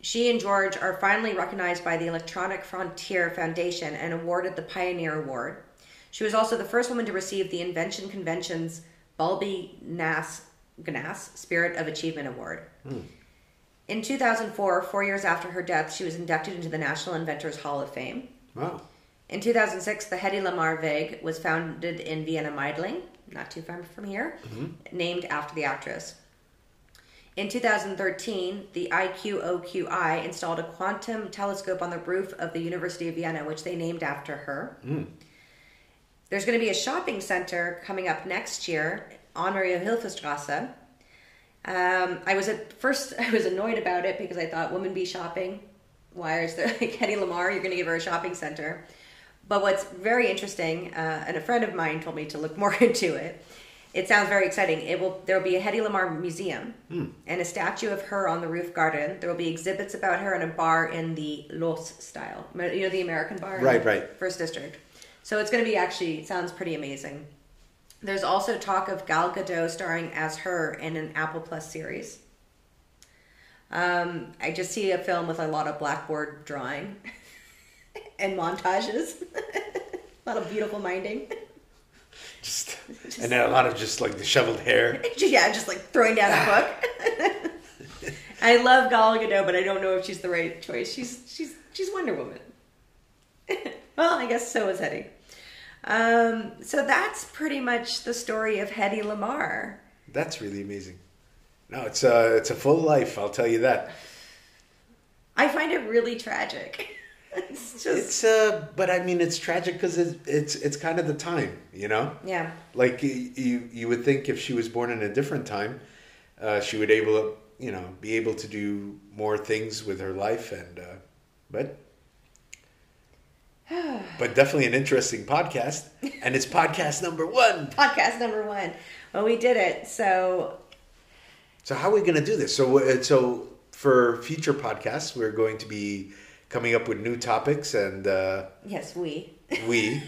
she and George are finally recognized by the Electronic Frontier Foundation and awarded the Pioneer Award. She was also the first woman to receive the Invention Convention's Balbi Nas Gnas Spirit of Achievement Award. Hmm. In 2004, four years after her death, she was inducted into the National Inventors Hall of Fame. Wow. In 2006, the Hedy Lamarr Weg was founded in Vienna Meidling, not too far from here, named after the actress. In 2013, the IQOQI installed a quantum telescope on the roof of the University of Vienna, which they named after her. There's going to be a shopping center coming up next year on Mariahilferstrasse. Um, I was at first I was annoyed about it because I thought women be shopping. Why is there like Hedy Lamarr? You're going to give her a shopping center. But what's very interesting, uh, and a friend of mine told me to look more into it. It sounds very exciting. It will there will be a Hedy Lamarr museum and a statue of her on the roof garden. There will be exhibits about her and a bar in the Loos style. You know the American bar, Right, right. First District. So it's going to be actually it sounds pretty amazing. There's also talk of Gal Gadot starring as her in an Apple Plus series. Um, I just see a film with a lot of blackboard drawing and montages. a lot of beautiful minding. Just, and then a lot of just like disheveled hair. yeah, just like throwing down a book. I love Gal Gadot, but I don't know if she's the right choice. She's she's she's Wonder Woman. well, I guess so is Hedy. Um, so that's pretty much the story of Hedy Lamarr. That's really amazing. No, it's a it's a full life. I'll tell you that. I find it really tragic. It's just It's uh, but I mean, it's tragic because it's, it's it's kind of the time, you know. yeah. Like you you, would think if she was born in a different time, uh, she would able to you know be able to do more things with her life and uh, but. But definitely an interesting podcast, and it's podcast number one. Podcast number one. Well, we did it. So So how are we going to do this? So uh, so for future podcasts, we're going to be coming up with new topics, and uh, yes, we. we.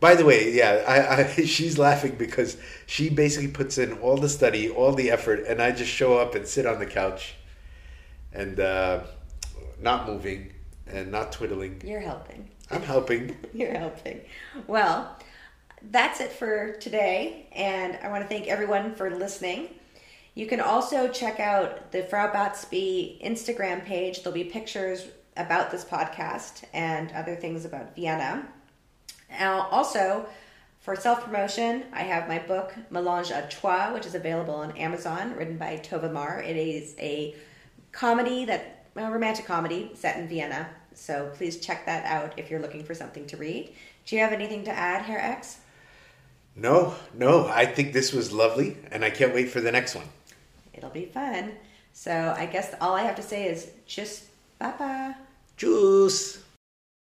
By the way, yeah, I, I she's laughing because she basically puts in all the study, all the effort, and I just show up and sit on the couch, and uh, not moving and not twiddling. You're helping. I'm helping. You're helping. Well, that's it for today, and I want to thank everyone for listening. You can also check out the Frau Batsby Instagram page. There'll be pictures about this podcast and other things about Vienna. Now, also, for self promotion, I have my book Melange à Trois, which is available on Amazon, written by Tova Mar. It is a comedy that, romantic comedy set in Vienna. So please check that out if you're looking for something to read. Do you have anything to add, Herr X? No, no, I think this was lovely, and I can't wait for the next one. It'll be fun. So I guess all I have to say is just bye bye. 就是。